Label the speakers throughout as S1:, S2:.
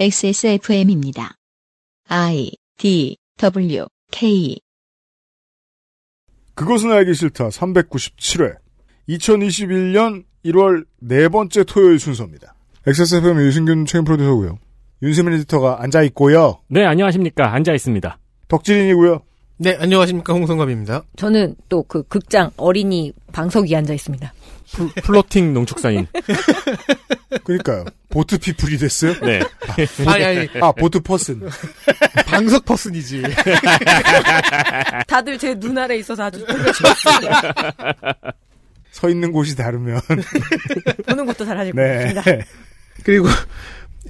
S1: XSFM입니다. I D W K
S2: 그것은 알기 싫다 397회 2021년 1월 네 번째 토요일 순서입니다. XSFM 유승균 최근 프로듀서고요. 윤세민 에디터가 앉아 있고요.
S3: 네, 안녕하십니까. 앉아 있습니다.
S2: 덕질인이고요.
S4: 네, 안녕하십니까. 홍성갑입니다.
S5: 저는 또 그 극장 어린이 방석 위에 앉아 있습니다.
S3: 플, floating 농축사인.
S2: 그러니까요. 보트 피플이 됐어요?
S3: 네.
S4: 아니, 아니,
S2: 아, boat person.
S4: 방석 person이지.
S5: 다들 제 눈 아래 있어서 아주.
S2: 서 있는 곳이 다르면.
S5: 보는 것도 잘하실
S2: 네.
S5: 겁니다.
S4: 그리고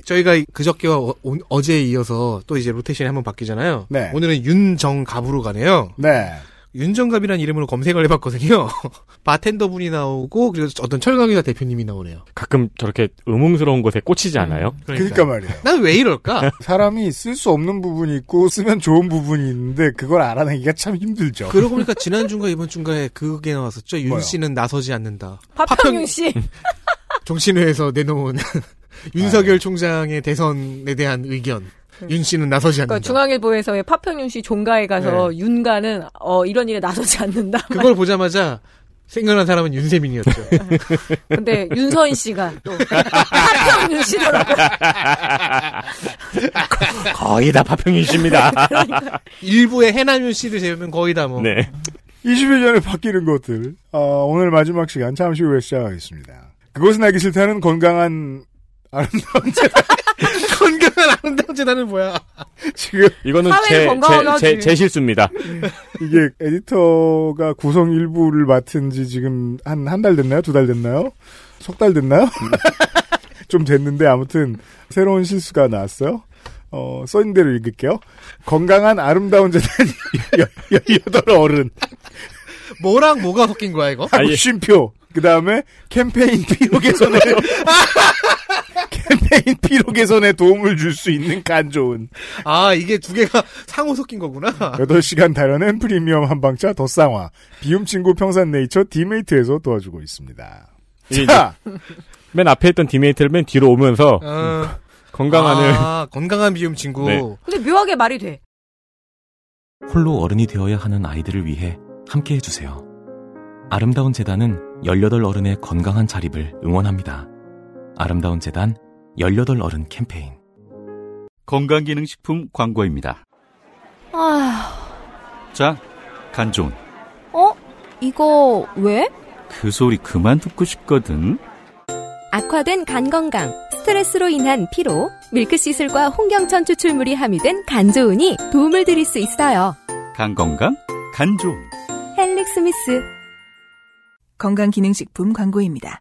S4: 저희가 그저께와 어, 오- 어제에 이어서 또 이제 로테이션이 한번 바뀌잖아요.
S2: 네.
S4: 오늘은 윤정갑으로 가네요.
S2: 네.
S4: 윤정갑이라는 이름으로 검색을 해봤거든요. 바텐더 분이 나오고 그리고 어떤 철강회사 대표님이 나오네요.
S3: 가끔 저렇게 의문스러운 것에 꽂히지 않아요?
S2: 그러니까 말이에요.
S4: 난 왜 이럴까?
S2: 사람이 쓸 수 없는 부분이 있고 쓰면 좋은 부분이 있는데 그걸 알아내기가 참 힘들죠.
S4: 그러고 보니까 지난주인가 이번 주인가에 그게 나왔었죠. 윤
S2: 뭐요?
S4: 씨는 나서지 않는다.
S5: 파평윤 씨.
S4: 정신회에서 내놓은 윤석열 총장의 대선에 대한 의견. 윤 씨는 나서지 않는다.
S5: 그러니까 중앙일보에서의 파평윤 씨 종가에 가서 윤가는 어 이런 일에 나서지 않는다.
S4: 그걸 보자마자 생각난 사람은 윤세민이었죠.
S5: 근데 윤서인 씨가 또 파평윤 씨더라고요.
S3: 거의 다 파평이십니다.
S4: 일부의 해남윤 씨를 재우면 거의 다 뭐.
S3: 네.
S2: 21년에 바뀌는 것들. 어, 오늘 마지막 시간 잠시 후에 시작하겠습니다. 그것은 알기 싫다는 건강한 아름다운 재단.
S4: 건강한 아름다운 재단은 뭐야?
S2: 지금
S3: 이거는 제, 제, 제. 제 실수입니다.
S2: 이게 에디터가 구성 일부를 맡은 지 지금 한 한 달 됐나요? 두 달 됐나요? 석 달 됐나요? 좀 됐는데 아무튼 새로운 실수가 나왔어요. 어, 써있는 대로 읽을게요. 건강한 아름다운 재단 18 어른.
S4: 뭐랑 뭐가 섞인 거야 이거?
S3: 아예.
S2: 쉼표. 그 다음에 캠페인 피로 개선에 캠페인 피로 개선에 도움을 줄 수 있는 간 좋은
S4: 아 이게 두 개가 상호 섞인 거구나.
S2: 8시간 다려낸 프리미엄 한방차 더 쌍화 비움 친구 평산 네이처 디메이트에서 도와주고 있습니다. 자,
S3: 맨 앞에 있던 디메이트를 맨 뒤로 오면서
S4: 어,
S3: 건강한을
S4: 아, 건강한 비움 친구.
S3: 네.
S5: 근데 묘하게 말이 돼.
S6: 홀로 어른이 되어야 하는 아이들을 위해 함께 해주세요. 아름다운 재단은 18 어른의 건강한 자립을 응원합니다. 아름다운 재단 18 어른 캠페인.
S7: 건강기능식품 광고입니다.
S8: 아,
S7: 자, 간존.
S8: 어? 이거 왜?
S7: 그 소리 그만 듣고 싶거든.
S8: 악화된 간 건강, 스트레스로 인한 피로, 밀크시슬과 홍경천 추출물이 함유된 간조은이 도움을 드릴 수 있어요.
S7: 간 건강, 간존.
S8: 헬릭 스미스.
S9: 건강기능식품 광고입니다.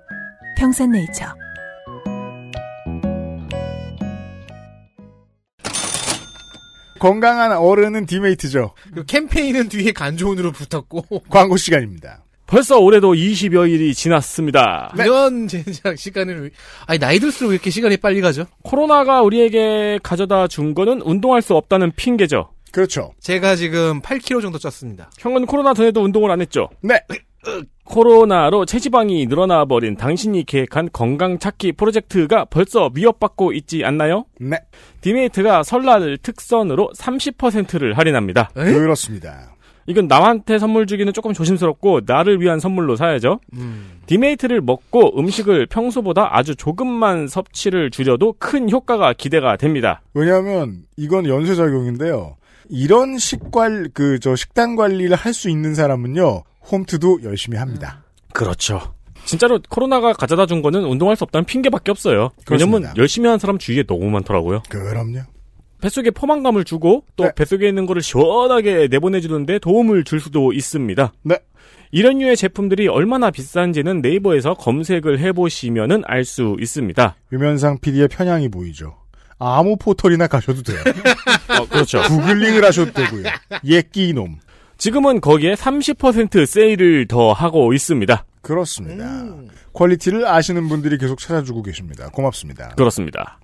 S9: 평산네이처.
S2: 건강한 어른은 디메이트죠.
S4: 그 캠페인은 뒤에 간조은으로 붙었고
S2: 광고 시간입니다.
S3: 벌써 올해도 20여일이 지났습니다.
S4: 이런 제작 시간을 아니 나이 들수록 이렇게 시간이 빨리 가죠?
S3: 코로나가 우리에게 가져다 준 거는 운동할 수 없다는 핑계죠.
S2: 그렇죠.
S4: 제가 지금 8kg 정도 쪘습니다.
S3: 형은 코로나 전에도 운동을 안 했죠.
S2: 네.
S3: 코로나로 체지방이 늘어나 버린 당신이 계획한 건강 찾기 프로젝트가 벌써 위협받고 있지 않나요?
S2: 네.
S3: 디메이트가 설날 특선으로 30%를 할인합니다.
S4: 에?
S2: 그렇습니다.
S3: 이건 남한테 선물 주기는 조금 조심스럽고 나를 위한 선물로 사야죠.
S4: 음.
S3: 디메이트를 먹고 음식을 평소보다 아주 조금만 섭취를 줄여도 큰 효과가 기대가 됩니다.
S2: 왜냐하면 이건 연쇄작용인데요. 이런 식관 그 저 식단 관리를 할 수 있는 사람은요 홈트도 열심히 합니다.
S3: 그렇죠. 진짜로 코로나가 가져다 준 거는 운동할 수 없다는 핑계밖에 없어요. 왜냐면
S2: 그렇습니다.
S3: 열심히 하는 사람 주위에 너무 많더라고요.
S2: 그럼요.
S3: 뱃속에 포만감을 주고 또
S2: 네.
S3: 뱃속에 있는 거를 시원하게 내보내주는데 도움을 줄 수도 있습니다.
S2: 네.
S3: 이런 류의 제품들이 얼마나 비싼지는 네이버에서 검색을 해보시면은 알 수 있습니다.
S2: 유면상 PD의 편향이 보이죠. 아무 포털이나 가셔도 돼요.
S3: 어, 그렇죠.
S2: 구글링을 하셔도 되고요. 예끼 놈.
S3: 지금은 거기에 30% 세일을 더 하고 있습니다.
S2: 그렇습니다.
S4: 음.
S2: quality를 아시는 분들이 계속 찾아주고 계십니다. 고맙습니다.
S3: 그렇습니다.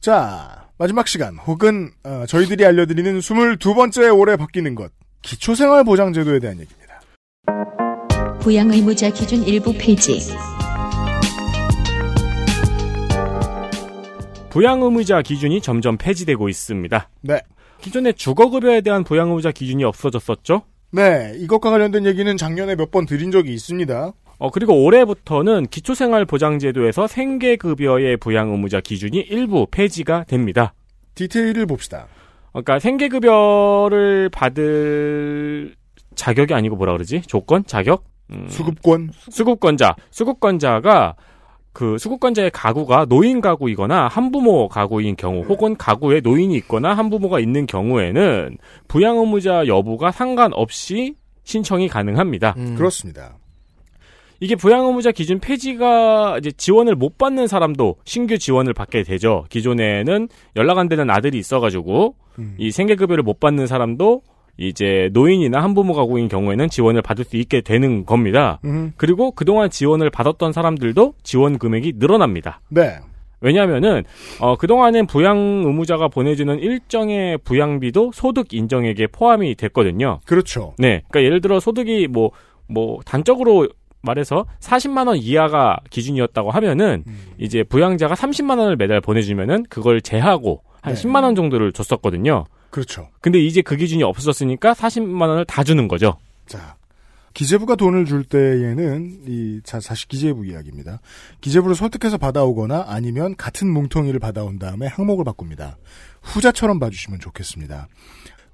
S2: 자, 마지막 시간 혹은 어, 저희들이 알려드리는 22번째 올해 바뀌는 것. 기초생활보장제도에 대한 얘기입니다.
S1: 부양의무자 기준 일부 폐지.
S3: 부양의무자 기준이 점점 폐지되고 있습니다.
S2: 네.
S3: 기존에 주거급여에 대한 부양의무자 기준이 없어졌었죠?
S2: 네, 이것과 관련된 얘기는 작년에 몇 번 드린 적이 있습니다.
S3: 어, 그리고 올해부터는 기초생활보장제도에서 생계급여의 부양의무자 기준이 일부 폐지가 됩니다.
S2: 디테일을 봅시다.
S3: 그러니까 생계급여를 받을 자격이 아니고 뭐라 그러지? 조건? 자격? 음,
S2: 수급권?
S3: 수급권자. 수급권자가 그 수급권자의 가구가 노인 가구이거나 한부모 가구인 경우 혹은 가구에 노인이 있거나 한부모가 있는 경우에는 부양 의무자 여부가 상관없이 신청이 가능합니다.
S4: 음.
S2: 그렇습니다.
S3: 이게 부양 의무자 기준 폐지가 이제 지원을 못 받는 사람도 신규 지원을 받게 되죠. 기존에는 연락 안 되는 아들이 있어가지고
S2: 음.
S3: 이 생계급여를 못 받는 사람도 이제 노인이나 한부모 가구인 경우에는 지원을 받을 수 있게 되는 겁니다.
S2: 음,
S3: 그리고 그동안 지원을 받았던 사람들도 지원 금액이 늘어납니다.
S2: 네.
S3: 왜냐하면은 어, 그동안엔 부양 의무자가 보내주는 일정의 부양비도 소득 인정액에 포함이 됐거든요.
S2: 그렇죠.
S3: 네, 그러니까 예를 들어 소득이 뭐뭐 단적으로 말해서 40만 원 이하가 기준이었다고 하면은
S2: 음.
S3: 이제 부양자가 30만 원을 매달 보내주면은 그걸 제하고 한
S2: 네.
S3: 10만 원 정도를 줬었거든요.
S2: 그렇죠.
S3: 근데 이제 그 기준이 없어졌으니까 40만 원을 다 주는 거죠.
S2: 자, 기재부가 돈을 줄 때에는 이 자, 사실 기재부 이야기입니다. 기재부를 설득해서 받아오거나 아니면 같은 뭉텅이를 받아온 다음에 항목을 바꿉니다. 후자처럼 봐주시면 좋겠습니다.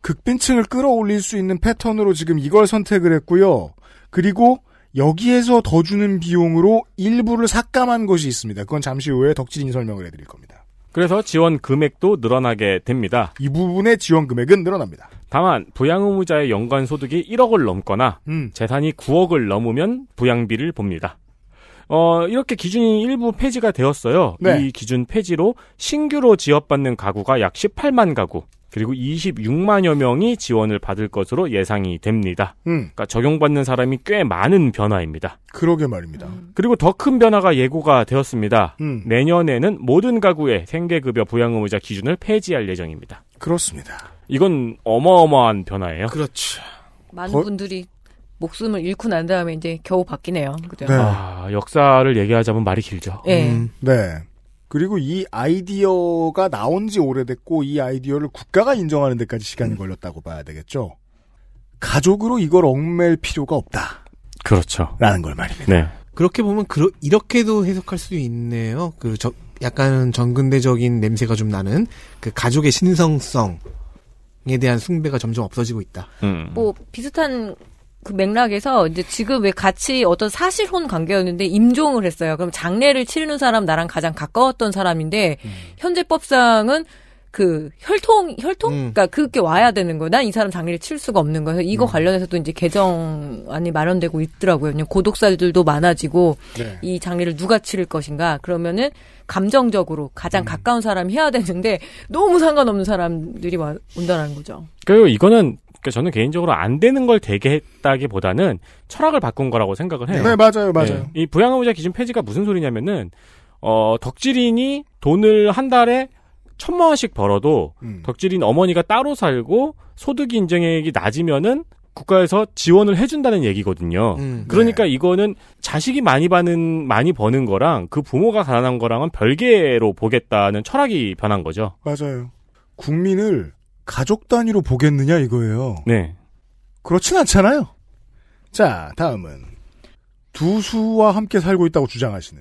S2: 극빈층을 끌어올릴 수 있는 패턴으로 지금 이걸 선택을 했고요. 그리고 여기에서 더 주는 비용으로 일부를 삭감한 것이 있습니다. 그건 잠시 후에 덕질인 설명을 해드릴 겁니다.
S3: 그래서 지원 금액도 늘어나게 됩니다.
S2: 이 부분의 지원 금액은 늘어납니다.
S3: 다만 부양 의무자의 연간 소득이 1억을 넘거나
S2: 음,
S3: 재산이 9억을 넘으면 부양비를 봅니다. 어, 이렇게 기준이 일부 폐지가 되었어요.
S2: 네.
S3: 이 기준 폐지로 신규로 지원받는 가구가 약 18만 가구, 그리고 26만여 명이 지원을 받을 것으로 예상이 됩니다.
S2: 음,
S3: 그러니까 적용받는 사람이 꽤 많은 변화입니다.
S2: 그러게 말입니다.
S3: 그리고 더 큰 변화가 예고가 되었습니다.
S2: 음,
S3: 내년에는 모든 가구의 생계급여 부양의무자 기준을 폐지할 예정입니다.
S2: 그렇습니다.
S3: 이건 어마어마한 변화예요.
S4: 그렇죠.
S5: 많은
S2: 거-
S5: 분들이 목숨을 잃고 난 다음에 이제 겨우 바뀌네요. 그죠?
S2: 네.
S3: 아, 역사를 얘기하자면 말이 길죠.
S5: 예.
S4: 음.
S2: 네. 그리고 이 아이디어가 나온 지 오래됐고 이 아이디어를 국가가 인정하는 데까지 시간이 걸렸다고 봐야 되겠죠. 가족으로 이걸 얽맬 필요가 없다라는
S3: 그렇죠.
S2: 걸 말입니다.
S3: 네.
S4: 그렇게 보면 그러, 이렇게도 해석할 수 있네요. 그 저, 약간 전근대적인 냄새가 좀 나는 그 가족의 신성성에 대한 숭배가 점점 없어지고 있다.
S3: 음.
S5: 뭐 비슷한 그 맥락에서 이제 지금 왜 같이 어떤 사실혼 관계였는데 임종을 했어요. 그럼 장례를 치르는 사람 나랑 가장 가까웠던 사람인데 현재 법상은 그 혈통 혈통
S4: 음.
S5: 그러니까 그게 와야 되는 거야. 난이 사람 장례를 칠 수가 없는 거예요. 이거 관련해서도 이제 개정안이 마련되고 있더라고요. 그냥 고독살들도 많아지고
S2: 네.
S5: 이 장례를 누가 치를 것인가 그러면은 감정적으로 가장 가까운 사람이 해야 되는데 너무 상관없는 사람들이 와, 온다는 거죠.
S3: 그리고 이거는 그러니까 저는 개인적으로 안 되는 걸 되게 했다기보다는 철학을 바꾼 거라고 생각을 해요.
S2: 네, 맞아요, 맞아요.
S3: 네. 이 부양의무자 기준 폐지가 무슨 소리냐면은 어 덕질인이 돈을 한 달에 천만 원씩 벌어도
S2: 음.
S3: 덕질인 어머니가 따로 살고 소득 인정액이 낮으면은 국가에서 지원을 해준다는 얘기거든요.
S4: 음.
S3: 그러니까 이거는 자식이 많이 받는 많이 버는 거랑 그 부모가 가난한 거랑은 별개로 보겠다는 철학이 변한 거죠.
S2: 맞아요. 국민을 가족 단위로 보겠느냐 이거예요.
S3: 네.
S2: 그렇진 않잖아요. 자, 다음은 두 수와 함께 살고 있다고 주장하시는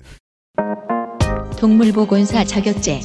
S1: 동물보건사 자격제.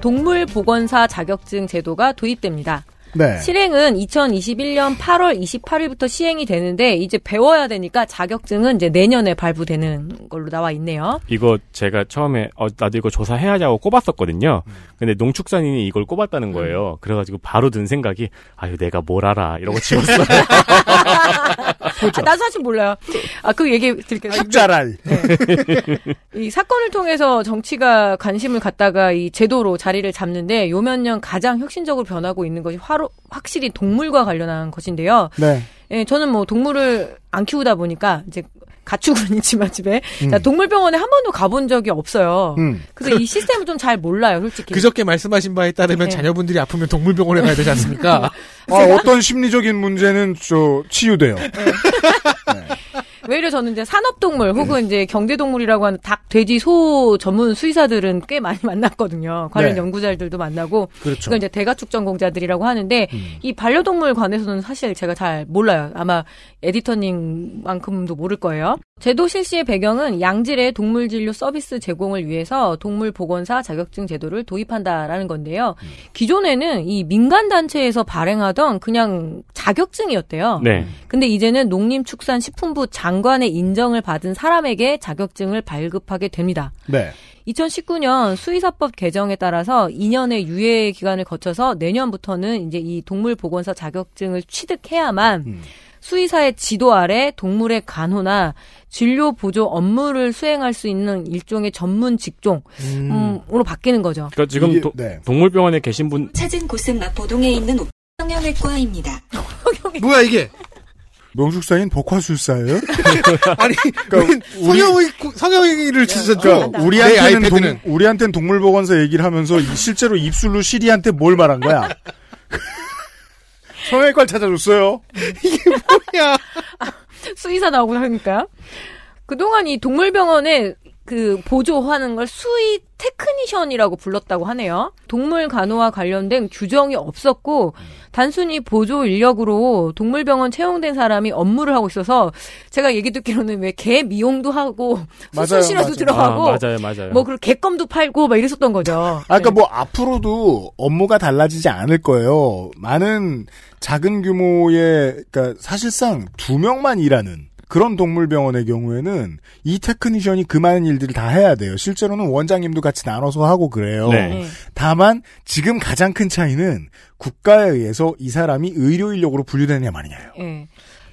S5: 동물보건사 자격증 제도가 도입됩니다.
S2: 네.
S5: 실행은 2021년 8월 28일부터 시행이 되는데 이제 배워야 되니까 자격증은 이제 내년에 발부되는 걸로 나와 있네요.
S3: 이거 제가 처음에 어 나도 이거 조사해야자고 꼽았었거든요. 근데 농축산인이 이걸 꼽았다는 거예요. 그래가지고 바로 든 생각이 아유 내가 뭘 알아 이러고 지웠어요.
S2: 보죠.
S5: 아, 나 사실 몰라요. 아, 그 얘기 드릴게요.
S2: 숫자랄.
S5: 이 사건을 통해서 정치가 관심을 갖다가 이 제도로 자리를 잡는데 요 몇 년 가장 혁신적으로 변하고 있는 것이 화로, 확실히 동물과 관련한 것인데요.
S2: 네.
S5: 예, 저는 뭐 동물을 안 키우다 보니까 이제 가축은 있지만 집에
S2: 음.
S5: 자, 동물병원에 한 번도 가본 적이 없어요.
S2: 음.
S5: 그래서 이 시스템을 좀 잘 몰라요, 솔직히.
S4: 그저께 말씀하신 바에 따르면
S5: 네.
S4: 자녀분들이 아프면 동물병원에 가야 되지 않습니까?
S2: 아, 어떤 심리적인 문제는 저 치유돼요.
S5: 외려 저는 이제 산업동물 혹은 이제 경제동물이라고 하는 닭, 돼지, 소 전문 수의사들은 꽤 많이 만났거든요. 관련
S2: 네.
S5: 연구자들도 만나고.
S2: 그렇죠.
S5: 이건 이제 대가축 전공자들이라고 하는데 이 반려동물 관해서는 사실 제가 잘 몰라요. 아마 에디터님만큼도 모를 거예요. 제도 실시의 배경은 양질의 동물 진료 서비스 제공을 위해서 동물 보건사 자격증 제도를 도입한다라는 건데요. 기존에는 이 민간 단체에서 발행하던 그냥 자격증이었대요.
S3: 네.
S5: 근데 이제는 농림축산식품부 장 관의 인정을 받은 사람에게 자격증을 발급하게 됩니다.
S2: 네.
S5: 2019년 수의사법 개정에 따라서 2년의 유예 기간을 거쳐서 내년부터는 이제 이 동물 보건사 자격증을 취득해야만
S2: 음.
S5: 수의사의 지도 아래 동물의 간호나 진료 보조 업무를 수행할 수 있는 일종의 전문 직종으로 바뀌는 거죠.
S3: 그러니까 지금
S2: 이게-
S3: 도-
S2: 네.
S3: 동물병원에 계신 분
S10: 찾은 곳은 마포동에 있는 성형외과입니다.
S4: 뭐야 이게?
S2: 농축사인 복화술사예요?
S4: 아니
S2: 그러니까 우리
S4: 성형의 성형의를 치셨죠?
S2: 그러니까
S4: 내
S2: 우리한테는 동, 우리한테는 동물보건사 얘기를 하면서 이- 실제로 입술로 시리한테 뭘 말한 거야? 성형외과를 찾아줬어요.
S4: 야
S5: 수의사 나오고 하니까. 그동안 이 동물병원에 그 보조하는 걸 수의 technician이라고 불렀다고 하네요. 동물 간호와 관련된 규정이 없었고 단순히 보조 인력으로 동물병원 채용된 사람이 업무를 하고 있어서 제가 얘기 듣기로는 왜 개 미용도 하고
S2: 맞아요,
S5: 수술실에도
S2: 맞아요.
S5: 들어가고
S3: 아, 맞아요, 맞아요.
S5: 뭐 그리고 개껌도 팔고 막 이랬었던 거죠.
S2: 아, 그러니까
S5: 네.
S2: 뭐 앞으로도 업무가 달라지지 않을 거예요. 많은 작은 규모의 그러니까 사실상 두 명만 일하는 그런 동물병원의 경우에는 이 technician이 그 많은 일들을 다 해야 돼요. 실제로는 원장님도 같이 나눠서 하고 그래요.
S3: 네.
S5: 네.
S2: 다만 지금 가장 큰 차이는 국가에 의해서 이 사람이 의료 인력으로 분류되느냐 마느냐예요.
S5: 예.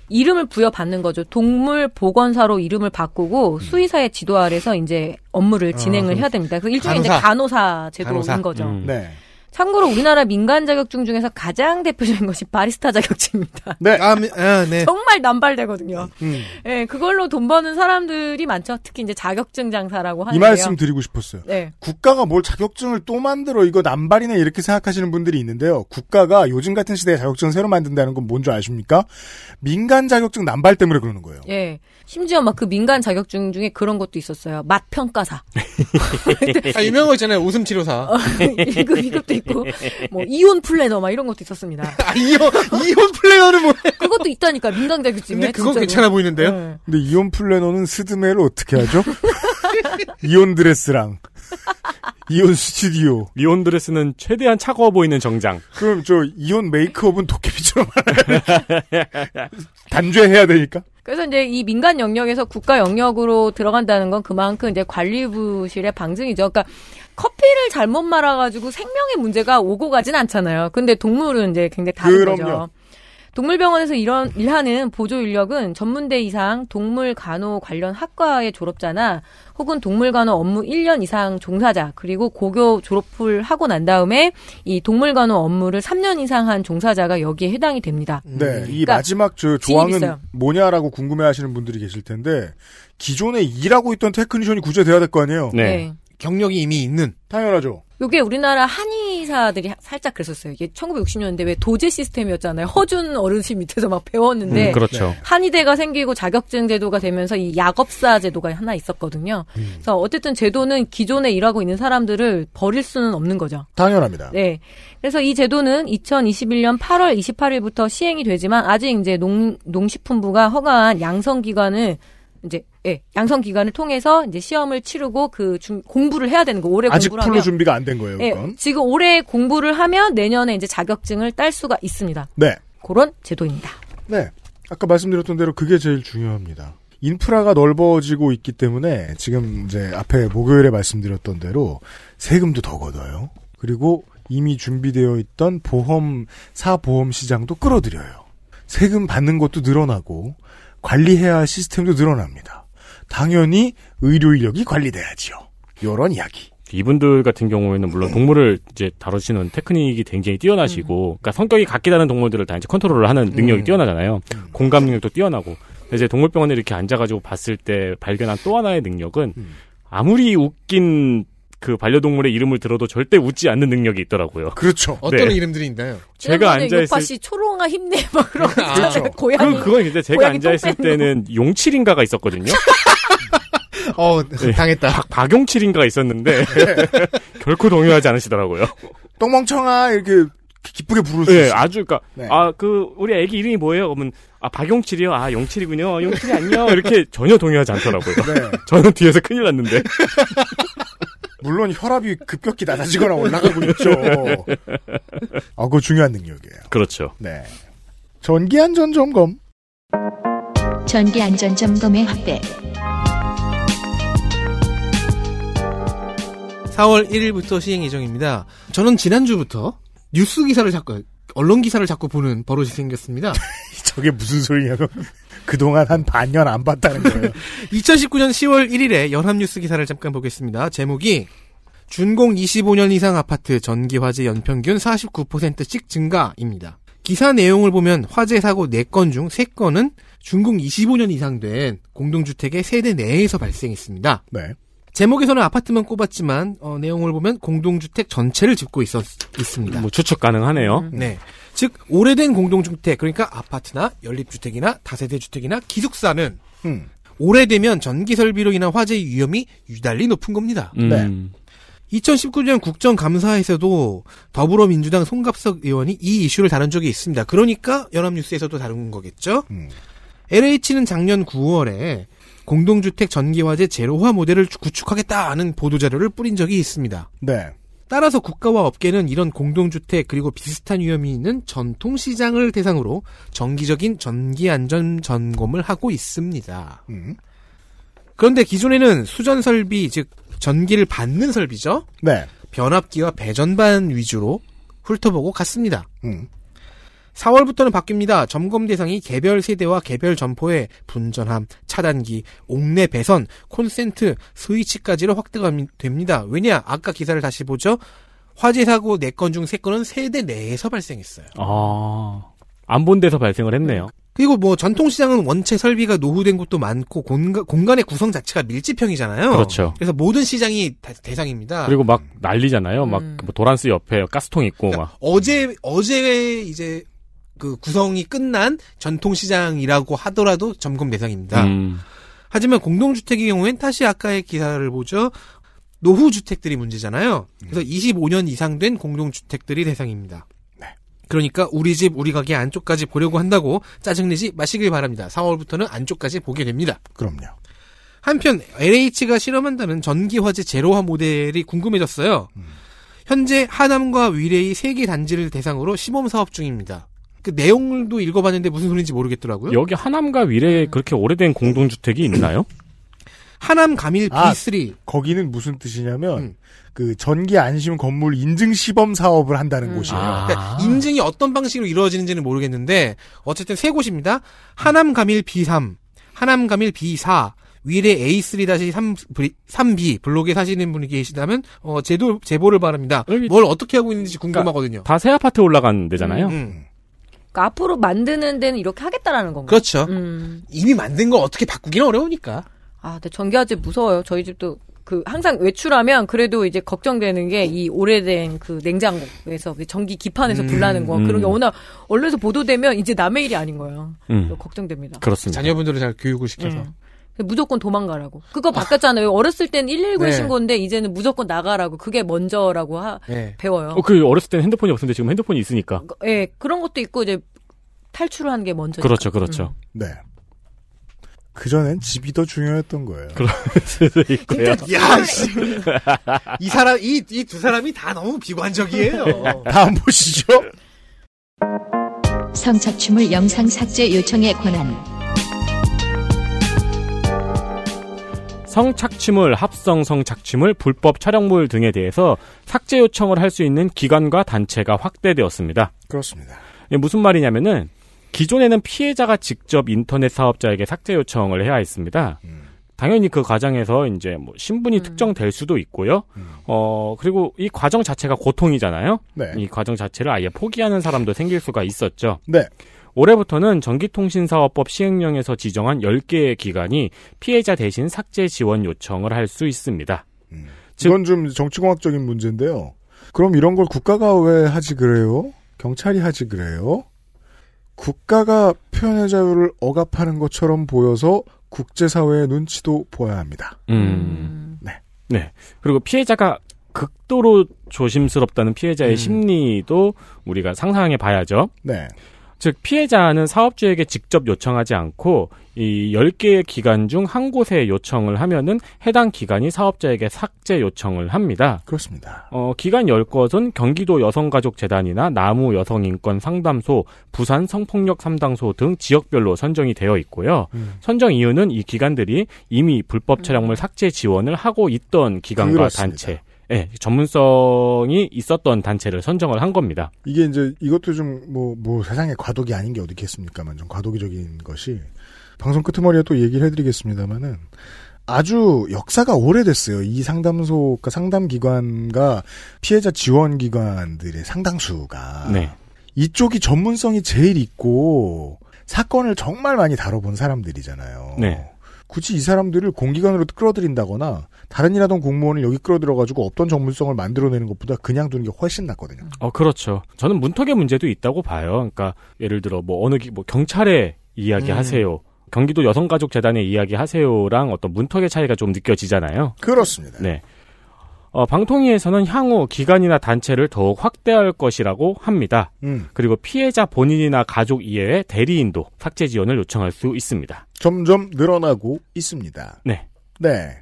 S5: 이름을 부여받는 거죠. 동물 보건사로 이름을 바꾸고 수의사의 지도 아래서 이제 업무를 진행을 해야 됩니다. 그 일종의 이제
S4: 간호사.
S5: 간호사 제도인
S4: 간호사.
S5: 거죠.
S3: 음.
S2: 네.
S5: 참고로 우리나라 민간 자격증 중에서 가장 대표적인 것이 바리스타 자격증입니다.
S2: 네.
S4: 아, 미- 아, 네.
S5: 정말 남발되거든요.
S2: 음.
S5: 예, 그걸로 돈 버는 사람들이 많죠. 특히 이제 자격증 장사라고
S2: 이
S5: 하는데요.
S2: 말씀 드리고 싶었어요.
S5: 네.
S2: 국가가 뭘 자격증을 또 만들어 이거 남발이네 이렇게 생각하시는 분들이 있는데요. 국가가 요즘 같은 시대에 자격증 새로 만든다는 건 뭔 줄 아십니까? 민간 자격증 남발 때문에 그러는 거예요.
S5: 예. 심지어 막 그 민간 자격증 중에 그런 것도 있었어요. 맛 평가사.
S4: 아, 유명한 거 있잖아요. 웃음 치료사.
S5: 1급, 2급도 있고, 뭐, 이온 플래너, 막 이런 것도 있었습니다.
S4: 아, 이혼 이혼 planner는 뭐?
S5: 그것도 있다니까, 민간 자격증에.
S4: 근데 그건
S5: 진짜로.
S4: 괜찮아 보이는데요.
S5: 네.
S2: 근데 이혼 planner는 스드메를 어떻게 하죠? 이혼 드레스랑 이혼 스튜디오.
S3: 이혼 드레스는 최대한 차가워 보이는 정장.
S2: 그럼 저 이혼 메이크업은 도깨비처럼 단죄해야 되니까.
S5: 그래서 이제 이 민간 영역에서 국가 영역으로 들어간다는 건 그만큼 이제 관리부실의 방증이죠. 그러니까 커피를 잘못 말아가지고 생명의 문제가 오고 가진 않잖아요. 근데 동물은 이제 굉장히 다른
S2: 그럼요.
S5: 거죠. 동물병원에서 이런 일하는 보조 인력은 전문대 이상 동물 간호 관련 학과의 졸업자나 혹은 동물 간호 업무 1년 이상 종사자 그리고 고교 졸업을 하고 난 다음에 이 동물 간호 업무를 3년 이상 한 종사자가 여기에 해당이 됩니다.
S2: 네, 이
S5: 그러니까
S2: 마지막 저 조항은. 뭐냐라고 궁금해하시는 분들이 계실 텐데 기존에 일하고 있던 테크니션이 구제돼야 될 거 아니에요.
S3: 네.
S4: 경력이 이미 있는.
S2: 당연하죠.
S5: 요게 우리나라 한의사들이 살짝 그랬었어요. 이게 1960년대 왜 도제 시스템이었잖아요. 허준 어르신 밑에서 막 배웠는데
S3: 음, 그렇죠.
S5: 한의대가 생기고 자격증 제도가 되면서 이 약업사 제도가 하나 있었거든요. 그래서 어쨌든 제도는 기존에 일하고 있는 사람들을 버릴 수는 없는 거죠.
S2: 당연합니다.
S5: 네. 그래서 이 제도는 2021년 8월 28일부터 시행이 되지만 아직 이제 농, 농식품부가 허가한 양성 기관을 이제 예, 양성 기관을 통해서 이제 시험을 치르고 그 중- 공부를 해야 되는 거 올해
S2: 아직
S5: 공부를
S2: 풀로
S5: 하면
S2: 준비가 안 된 거예요,
S5: 예,
S2: 그건.
S5: 지금 올해 공부를 하면 내년에 이제 자격증을 딸 수가 있습니다.
S2: 네.
S5: 그런 제도입니다.
S2: 네. 아까 말씀드렸던 대로 그게 제일 중요합니다. 인프라가 넓어지고 있기 때문에 지금 이제 앞에 목요일에 말씀드렸던 대로 세금도 더 걷어요. 그리고 이미 준비되어 있던 보험, 사보험 시장도 끌어들여요. 세금 받는 것도 늘어나고 관리해야 할 시스템도 늘어납니다. 당연히 의료 인력이 관리돼야지요. 요런 이야기.
S3: 이분들 같은 경우에는 물론 동물을 이제 다루시는 테크닉이 굉장히 뛰어나시고, 그러니까 성격이 같게 다른 동물들을 다 이제 컨트롤을 하는 능력이
S2: 음.
S3: 뛰어나잖아요. 공감 능력도 뛰어나고. 이제 동물병원에 이렇게 앉아가지고 봤을 때 발견한 또 하나의 능력은
S2: 음.
S3: 아무리 웃긴 그 반려동물의 이름을 들어도 절대 웃지 않는 능력이 있더라고요.
S2: 그렇죠.
S4: 어떤
S3: 네.
S4: 이름들이 있나요?
S3: 제가 앉아 있을
S5: 요파 씨 초롱아 힘내 막 그런 거 있잖아요.
S2: 그렇죠.
S5: 고양이.
S3: 그, 그건 근데 제가 앉아 있을
S5: 똥 빼는
S3: 때는 용칠인가가 있었거든요.
S4: 어,
S3: 네.
S4: 당했다.
S3: 박, 박용칠인가가 있었는데, 결코 동요하지 않으시더라고요.
S2: 똥멍청아 이렇게 기쁘게 부를 수
S3: 네,
S2: 있어요.
S3: 아주, 그니까,
S2: 네.
S3: 아, 그, 우리 애기 이름이 뭐예요? 그러면, 아, 박용칠이요? 아, 용칠이군요. 용칠이 안녕. 이렇게 전혀 동요하지 않더라고요.
S2: 네.
S3: 저는 뒤에서 큰일 났는데.
S2: 물론 혈압이 급격히 낮아지거나 올라가고 있죠. 아, 그거 중요한 능력이에요.
S3: 그렇죠.
S2: 네. 전기 안전 점검.
S1: 전기 안전 점검의 확대.
S4: 4월 1일부터 시행 예정입니다. 저는 지난주부터 뉴스 기사를 자꾸 언론 기사를 자꾸 보는 버릇이 생겼습니다.
S2: 저게 무슨 소리냐면 그동안 한 반년 안 봤다는 거예요.
S4: 2019년 10월 1일에 연합뉴스 기사를 잠깐 보겠습니다. 제목이 준공 25년 이상 아파트 전기 화재 연평균 49%씩 증가입니다. 기사 내용을 보면 화재 사고 4건 중 3건은 준공 25년 이상 된 공동주택의 세대 내에서 발생했습니다.
S2: 네.
S4: 제목에서는 아파트만 꼽았지만 어, 내용을 보면 공동주택 전체를 짚고 있었, 있습니다.
S3: 뭐 추측 가능하네요.
S4: 네. 즉 오래된 공동주택 그러니까 아파트나 연립주택이나 다세대 주택이나 기숙사는
S2: 음.
S4: 오래되면 전기 설비로 인한 화재 위험이 유달리 높은 겁니다.
S3: 음.
S4: 2019년 국정감사에서도 더불어민주당 송갑석 의원이 이 이슈를 다룬 적이 있습니다. 그러니까 연합뉴스에서도 다룬 거겠죠?
S2: 음.
S4: LH는 작년 9월에 공동주택 전기화재 제로화 모델을 구축하겠다는 보도자료를 뿌린 적이 있습니다.
S2: 네.
S4: 따라서 국가와 업계는 이런 공동주택 그리고 비슷한 위험이 있는 전통시장을 대상으로 정기적인 전기안전 점검을 하고 있습니다.
S2: 음.
S4: 그런데 기존에는 수전 설비, 즉 전기를 받는 설비죠.
S2: 네.
S4: 변압기와 배전반 위주로 훑어보고 갔습니다.
S2: 음.
S4: 4월부터는 바뀝니다. 점검 대상이 개별 세대와 개별 점포의 분전함, 차단기, 옥내 배선, 콘센트, 스위치까지로 확대가 됩니다. 왜냐? 아까 기사를 다시 보죠. 화재 사고 4건 중 3건은 세대 내에서 발생했어요.
S3: 아. 안 본 데서 발생을 했네요.
S4: 그리고 뭐 전통시장은 원체 설비가 노후된 곳도 많고 공간, 공간의 구성 자체가 밀집형이잖아요.
S3: 그렇죠.
S4: 그래서 모든 시장이 대- 대상입니다.
S3: 그리고 막 난리잖아요. 막
S5: 음.
S3: 뭐 도란스 옆에 가스통 있고
S4: 그러니까
S3: 막.
S4: 어제 어제 이제 그 구성이 끝난 전통시장이라고 하더라도 점검 대상입니다.
S3: 음.
S4: 하지만 공동주택의 경우엔 다시 아까의 기사를 보죠. 노후 주택들이 문제잖아요. 그래서 25년 이상 된 공동주택들이 대상입니다. 그러니까 우리 집 우리 가게 안쪽까지 보려고 한다고 짜증내지 마시길 바랍니다. 4월부터는 안쪽까지 보게 됩니다.
S2: 그럼요.
S4: 한편 LH가 실험한다는 전기 화재 제로화 모델이 궁금해졌어요. 현재 하남과 위례의 세 개 단지를 대상으로 시범 사업 중입니다. 그 내용도 읽어봤는데 무슨 소리인지 모르겠더라고요.
S3: 여기 하남과 위례에 그렇게 오래된 공동주택이 있나요?
S4: 하남 가밀
S2: 아,
S4: B3
S2: 거기는 무슨 뜻이냐면
S4: 음.
S2: 그 전기 안심 건물 인증 시범 사업을 한다는
S5: 음.
S2: 곳이에요.
S3: 아.
S4: 그러니까 인증이 어떤 방식으로 이루어지는지는 모르겠는데 어쨌든 세 곳입니다. 하남 가밀 B3, 하남 가밀 B4, 위례 A3-3B 블록에 사시는 분이 계시다면 어, 제도 제보를 바랍니다. 뭘 어떻게 하고 있는지 궁금하거든요.
S3: 다새 아파트 올라간 데잖아요.
S4: 음.
S5: 그러니까 앞으로 만드는 데는 이렇게 하겠다라는 건가요?
S4: 그렇죠.
S5: 음.
S4: 이미 만든 걸 어떻게 바꾸기는 어려우니까.
S5: 아, 근데 전기화재 무서워요. 저희 집도 그 항상 외출하면 그래도 이제 걱정되는 게 이 오래된 그 냉장고에서 그 전기 기판에서
S4: 음,
S5: 불 나는 거
S3: 음.
S5: 그런 게 워낙 언론에서 보도되면 이제 남의 일이 아닌 거예요.
S3: 음.
S5: 걱정됩니다.
S3: 그렇습니다.
S4: 자녀분들을 잘 교육을 시켜서.
S5: 음. 무조건 도망가라고. 그거 바뀌었잖아요. 어렸을 땐 119
S4: 네.
S5: 신고인데 이제는 무조건 나가라고. 그게 먼저라고 하,
S4: 네.
S5: 배워요.
S3: 어, 그 어렸을 때는 핸드폰이 없었는데 지금 핸드폰이 있으니까.
S5: 예, 그런 것도 있고 이제 탈출을 하는 게 먼저.
S3: 그렇죠, 그렇죠.
S2: 네. 그전엔 집이 더 중요했던 거예요.
S3: 그럴 수도 있고요.
S4: 야, 씨. 이 사람, 이, 이 두 사람이 다 너무 비관적이에요.
S2: 다음 보시죠.
S1: 성착취물 영상 삭제 요청의 권한.
S3: 성착취물, 합성 성착취물, 불법 촬영물 등에 대해서 삭제 요청을 할 수 있는 기관과 단체가 확대되었습니다.
S2: 그렇습니다.
S3: 이게 무슨 말이냐면은 기존에는 피해자가 직접 인터넷 사업자에게 삭제 요청을 해야 했습니다. 당연히 그 과정에서 이제 뭐 신분이 특정될 수도 있고요. 어, 그리고 이 과정 자체가 고통이잖아요.
S2: 네.
S3: 이 과정 자체를 아예 포기하는 사람도 생길 수가 있었죠.
S2: 네.
S3: 올해부터는 전기통신사업법 시행령에서 지정한 10개의 기관이 피해자 대신 삭제 지원 요청을 할 수 있습니다.
S2: 이건 좀 정치공학적인 문제인데요. 그럼 이런 걸 국가가 왜 하지 그래요? 경찰이 하지 그래요? 국가가 표현의 자유를 억압하는 것처럼 보여서 국제사회의 눈치도 보아야 합니다.
S3: 음.
S2: 네.
S3: 네. 그리고 피해자가 극도로 조심스럽다는 피해자의
S2: 음.
S3: 심리도 우리가 상상해 봐야죠.
S2: 네.
S3: 즉 피해자는 사업주에게 직접 요청하지 않고 이 10개의 기관 중한 곳에 요청을 하면은 해당 기관이 사업자에게 삭제 요청을 합니다.
S2: 그렇습니다.
S3: 어, 기관 10곳은 경기도 여성가족재단이나 나무 여성인권 상담소, 부산 성폭력 삼당소 등 지역별로 선정이 되어 있고요.
S2: 음.
S3: 선정 이유는 이 기관들이 이미 불법 촬영물 삭제 지원을 하고 있던 기관과
S2: 그렇습니다.
S3: 단체, 예, 전문성이 있었던 단체를 선정을 한 겁니다.
S2: 이게 이제 이것도 좀 뭐 뭐 세상에 과도기 아닌 게 어디 있겠습니까만 좀 과도기적인 것이 방송 끄트머리에 또 얘기를 해드리겠습니다만은 아주 역사가 오래됐어요. 이 상담소, 그러니까 상담기관과 피해자 지원기관들의 상당수가.
S3: 네.
S2: 이쪽이 전문성이 제일 있고 사건을 정말 많이 다뤄본 사람들이잖아요.
S3: 네.
S2: 굳이 이 사람들을 공기관으로 끌어들인다거나 다른 일 하던 공무원을 여기 끌어들여가지고 없던 전문성을 만들어내는 것보다 그냥 두는 게 훨씬 낫거든요.
S3: 어, 그렇죠. 저는 문턱의 문제도 있다고 봐요. 그러니까 예를 들어 뭐 어느 기, 뭐 경찰에 이야기
S2: 음.
S3: 하세요. 경기도 여성가족재단에 이야기 하세요랑 어떤 문턱의 차이가 좀 느껴지잖아요.
S2: 그렇습니다.
S3: 네. 어, 방통위에서는 향후 기관이나 단체를 더욱 확대할 것이라고 합니다.
S2: 음.
S3: 그리고 피해자 본인이나 가족 이외의 대리인도 삭제 지원을 요청할 수 있습니다.
S2: 점점 늘어나고 있습니다.
S3: 네.
S2: 네.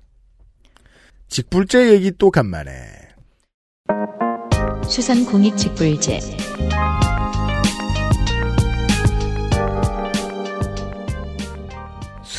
S2: 직불제 얘기 또 간만에.
S1: 수산 공익 직불제.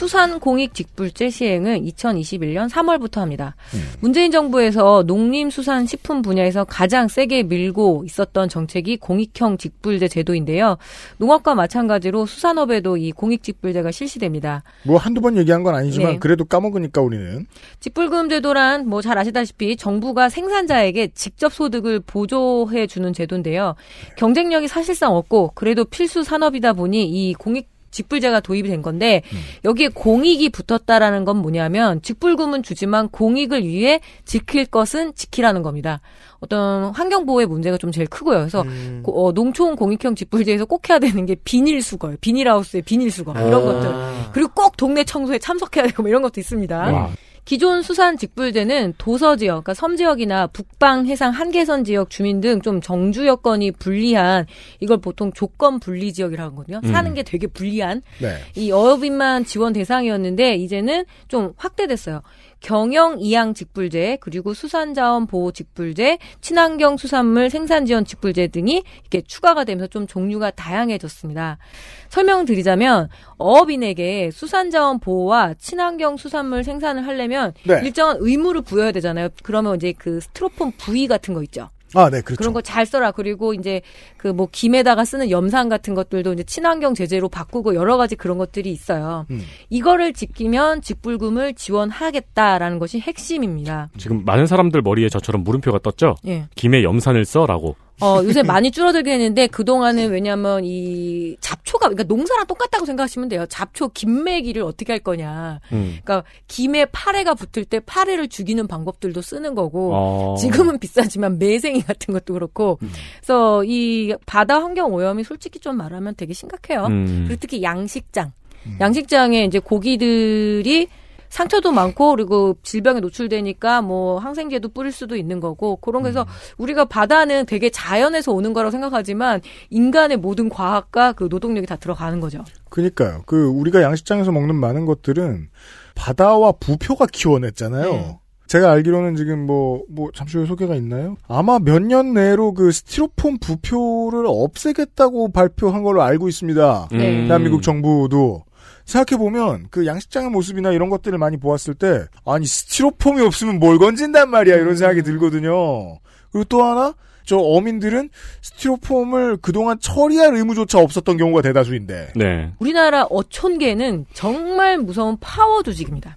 S5: 수산 공익 직불제 시행은 2021년 3월부터 합니다. 문재인 정부에서 농림수산식품 분야에서 가장 세게 밀고 있었던 정책이 공익형 직불제 제도인데요. 농업과 마찬가지로 수산업에도 이 공익 직불제가 실시됩니다.
S2: 뭐 한두 번 얘기한 건 아니지만
S5: 네.
S2: 그래도 까먹으니까 우리는
S5: 직불금 제도란 뭐 잘 아시다시피 정부가 생산자에게 직접 소득을 보조해 주는 제도인데요. 경쟁력이 사실상 없고 그래도 필수 산업이다 보니 이 공익 직불제가 도입이 된 건데 여기에 공익이 붙었다라는 건 뭐냐면 직불금은 주지만 공익을 위해 지킬 것은 지키라는 겁니다. 어떤 환경 보호의 문제가 좀 제일 크고요. 그래서
S2: 음.
S5: 고- 어, 농촌 공익형 직불제에서 꼭 해야 되는 게 비닐 수거예요. 비닐하우스의 비닐 수거 이런
S2: 아.
S5: 것들. 그리고 꼭 동네 청소에 참석해야 되고 뭐 이런 것도 있습니다.
S3: 와.
S5: 기존 수산 직불제는 도서 지역, 그러니까 섬 지역이나 북방 해상 한계선 지역 주민 등 좀 정주 여건이 불리한 이걸 보통 조건 분리 지역이라고 하거든요.
S2: 음.
S5: 사는 게 되게 불리한
S2: 네.
S5: 이 어업인만 지원 대상이었는데 이제는 좀 확대됐어요. 경영 이양 직불제 그리고 수산자원 보호 직불제, 친환경 수산물 생산 지원 직불제 등이 이렇게 추가가 되면서 좀 종류가 다양해졌습니다. 설명드리자면 어업인에게 수산자원 보호와 친환경 수산물 생산을 하려면
S2: 네.
S5: 일정한 의무를 부여해야 되잖아요. 그러면 이제 그 스티로폼 부위 같은 거 있죠.
S2: 아, 네, 그렇죠.
S5: 그런 거 잘 써라. 그리고 이제 그 뭐 김에다가 쓰는 염산 같은 것들도 이제 친환경 제재로 바꾸고 여러 가지 그런 것들이 있어요.
S2: 음.
S5: 이거를 지키면 직불금을 지원하겠다라는 것이 핵심입니다.
S3: 지금 많은 사람들 머리에 저처럼 물음표가 떴죠?
S5: 예.
S3: 김에 염산을 써라고.
S5: 어, 요새 많이 줄어들긴 했는데 그동안은 왜냐면 이 잡초가 그러니까 농사랑 똑같다고 생각하시면 돼요. 잡초 김매기를 어떻게 할 거냐.
S3: 음.
S5: 그러니까 김에 파래가 붙을 때 파래를 죽이는 방법들도 쓰는 거고
S3: 어.
S5: 지금은 비싸지만 매생이 같은 것도 그렇고
S3: 음.
S5: 그래서 이 바다 환경 오염이 솔직히 좀 말하면 되게 심각해요.
S3: 음.
S5: 그리고 특히 양식장. 양식장에 이제 고기들이 상처도 많고 그리고 질병에 노출되니까 뭐 항생제도 뿌릴 수도 있는 거고 그런 거에서
S3: 음.
S5: 우리가 바다는 되게 자연에서 오는 거라고 생각하지만 인간의 모든 과학과 그 노동력이 다 들어가는 거죠.
S2: 그니까요. 그 우리가 양식장에서 먹는 많은 것들은 바다와 부표가 키워냈잖아요.
S5: 네.
S2: 제가 알기로는 지금 뭐, 뭐, 잠시 후에 소개가 있나요? 아마 몇 년 내로 그 스티로폼 부표를 없애겠다고 발표한 걸로 알고 있습니다.
S3: 네.
S2: 대한민국 정부도. 생각해보면 그 양식장의 모습이나 이런 것들을 많이 보았을 때, 아니, 스티로폼이 없으면 뭘 건진단 말이야, 이런 생각이 들거든요. 그리고 또 하나, 저 어민들은 스티로폼을 그동안 처리할 의무조차 없었던 경우가 대다수인데.
S3: 네.
S5: 우리나라 어촌계는 정말 무서운 파워 조직입니다.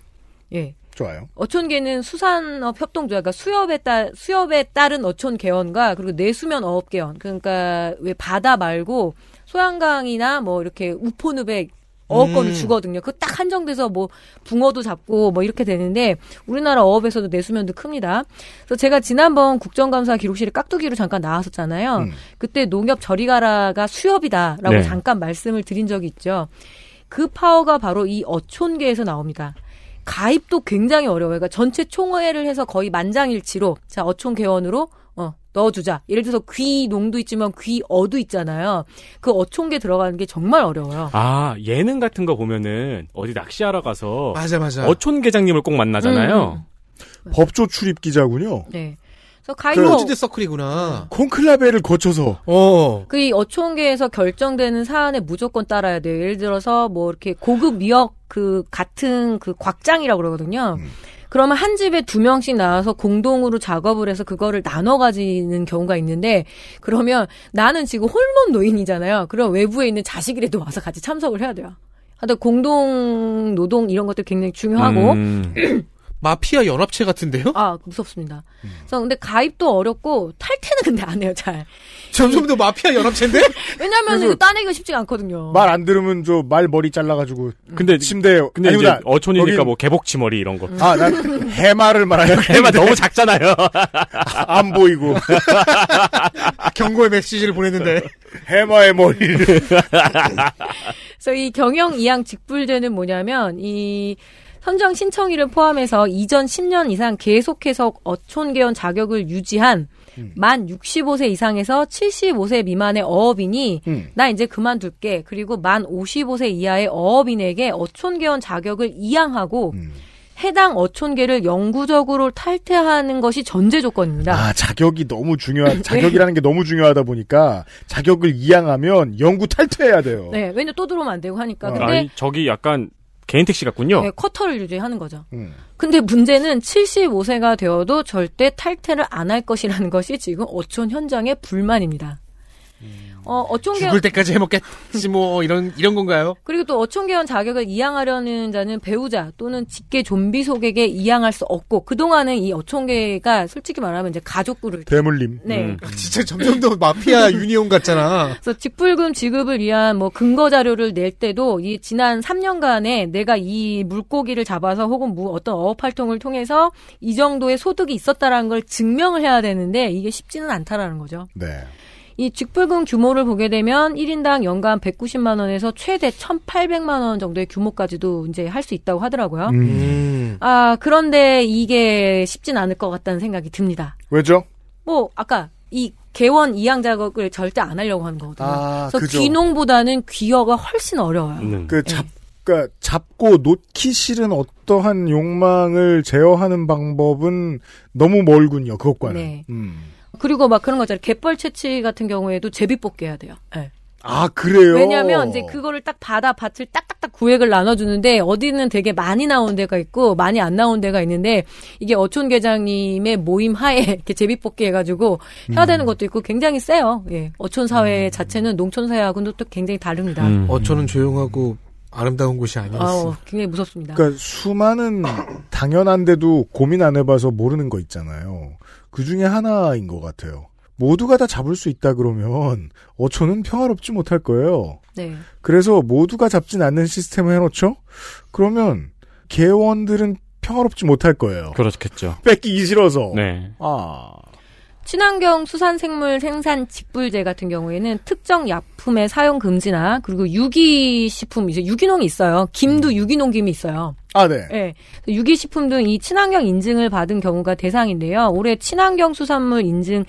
S5: 예.
S2: 좋아요.
S5: 어촌계는 수산업 협동조, 그러니까 수협에 따 수협에 따른 어촌 개원과 그리고 내수면 어업 개원, 그러니까 왜 바다 말고 소양강이나 뭐 이렇게 우포늪에 어업권을
S4: 음.
S5: 주거든요. 그 딱 한정돼서 뭐 붕어도 잡고 뭐 이렇게 되는데 우리나라 어업에서도 내수면도 큽니다. 그래서 제가 지난번 국정감사 기록실에 깍두기로 잠깐 나왔었잖아요.
S2: 음.
S5: 그때 농협 저리가라가 수협이다라고
S3: 네.
S5: 잠깐 말씀을 드린 적이 있죠. 그 파워가 바로 이 어촌계에서 나옵니다. 가입도 굉장히 어려워요. 그러니까 전체 총회를 해서 거의 만장일치로 자 어촌계원으로 어 넣어주자. 예를 들어서 귀농도 있지만 귀어도 있잖아요. 그 어촌계 들어가는 게 정말 어려워요.
S3: 아, 예능 같은 거 보면은 어디 낚시하러 가서
S4: 맞아 맞아.
S3: 어촌계장님을 꼭 만나잖아요.
S2: 법조 출입 기자군요.
S5: 네. 그래서
S2: 그
S5: 가입도
S4: closed circle이구나.
S2: 콘클라베를 거쳐서
S4: 어.
S5: 그이 어촌계에서 결정되는 사안에 무조건 따라야 돼요. 예를 들어서 뭐 이렇게 고급 미역 그 같은 그 곽장이라고 그러거든요.
S2: 음.
S5: 그러면 한 집에 두 명씩 나와서 공동으로 작업을 해서 그거를 나눠 가지는 경우가 있는데 그러면 나는 지금 홀몸 노인이잖아요. 그럼 외부에 있는 자식이라도 와서 같이 참석을 해야 돼요. 하여튼 공동 노동 이런 것도 굉장히 중요하고
S3: 음.
S4: 마피아 연합체 같은데요?
S5: 아 무섭습니다. 그래서 근데 가입도 어렵고 탈퇴는 근데 안 해요 잘.
S4: 점점 더 마피아 연합체인데?
S5: 왜냐면 따내기가 쉽지가 않거든요.
S2: 말 안 들으면 저 말 머리 잘라가지고
S3: 근데
S2: 침대에
S3: 근데
S2: 아니구나.
S3: 이제 어촌이니까
S2: 거긴-
S3: 뭐 개복치 머리 이런 거.
S2: 아, 난 해마를 말하는
S3: 해마 너무 작잖아요.
S2: 안 보이고
S4: 경고의 메시지를 보냈는데.
S2: 해마의 머리를
S5: 그래서 이 경영 이양 직불제는 뭐냐면 이 선정 신청일을 포함해서 이전 10년 이상 계속해서 어촌 개원 자격을 유지한 만 65세 이상에서 75세 미만의 어업인이
S2: 음.
S5: 나 이제 그만둘게. 그리고 만 55세 이하의 어업인에게 어촌개원 자격을 이양하고
S2: 음.
S5: 해당 어촌계를 영구적으로 탈퇴하는 것이 전제 조건입니다.
S2: 아 자격이 너무 중요한 자격이라는 게 너무 중요하다 보니까 자격을 이양하면 영구 탈퇴해야 돼요.
S5: 네, 왜냐 또 들어오면 안 되고 하니까.
S2: 아,
S5: 근데
S3: 아니, 저기 약간 개인 택시 같군요.
S5: 네, 쿼터를 유지하는 거죠.
S2: 음.
S5: 근데 문제는 75세가 되어도 절대 탈퇴를 안 할 것이라는 것이 지금 어촌 현장의 불만입니다. 어, 어촌계
S4: 죽을 때까지 해먹겠지 뭐 이런 이런 건가요?
S5: 그리고 또 어촌계원 자격을 이양하려는 자는 배우자 또는 직계 좀비 속에게 이양할 수 없고 그 동안은 이 어촌계가 솔직히 말하면 이제 가족구를
S2: 대물림.
S5: 네.
S3: 음.
S4: 진짜 점점 더 마피아 유니온 같잖아.
S5: 그래서 직불금 지급을 위한 뭐 근거 자료를 낼 때도 이 지난 3년간에 내가 이 물고기를 잡아서 혹은 무 어떤 어업 활동을 통해서 이 정도의 소득이 있었다라는 걸 증명을 해야 되는데 이게 쉽지는 않다라는 거죠.
S2: 네.
S5: 이 직불금 규모를 보게 되면 1인당 연간 190만 원에서 최대 1,800만 원 정도의 규모까지도 이제 할 수 있다고 하더라고요.
S2: 음.
S4: 음.
S5: 아, 그런데 이게 쉽진 않을 것 같다는 생각이 듭니다.
S2: 왜죠?
S5: 뭐 아까 이 개원 이양 작업을 절대 안 하려고 하는 거거든요.
S2: 아,
S5: 그래서
S2: 그죠.
S5: 귀농보다는 귀어가 훨씬 어려워요.
S3: 음.
S2: 그 잡, 그니까 잡고 놓기 싫은 어떠한 욕망을 제어하는 방법은 너무 멀군요. 그것과는.
S5: 네.
S2: 음.
S5: 그리고 막 그런 거 있잖아요. 갯벌 채취 같은 경우에도 제비뽑기 해야 돼요. 네.
S2: 아 그래요.
S5: 왜냐하면 이제 그거를 딱 받아 밭을 딱딱딱 구획을 나눠주는데 어디는 되게 많이 나온 데가 있고 많이 안 나온 데가 있는데 이게 어촌 계장님의 모임 하에 이렇게 제비뽑기 해가지고 해야 되는 것도 있고 굉장히 세요. 예. 어촌 사회 자체는 농촌 사회하고는 또 굉장히 다릅니다.
S3: 음.
S4: 어촌은 조용하고 아름다운 곳이 아니었어.
S5: 아우, 굉장히 무섭습니다.
S2: 그러니까 수많은 당연한데도 고민 안 해봐서 모르는 거 있잖아요. 그 중에 하나인 것 같아요. 모두가 다 잡을 수 있다 그러면 어촌은 평화롭지 못할 거예요.
S5: 네.
S2: 그래서 모두가 잡진 않는 시스템을 해놓죠? 그러면 개원들은 평화롭지 못할 거예요.
S3: 그렇겠죠.
S2: 뺏기기 싫어서.
S3: 네.
S2: 아.
S5: 친환경 수산생물 생산 직불제 같은 경우에는 특정 약품의 사용 금지나 그리고 유기식품 이제 유기농이 있어요. 김도 유기농 김이 있어요.
S2: 아, 네.
S5: 예. 유기식품 등 이 친환경 인증을 받은 경우가 대상인데요. 올해 친환경 수산물 인증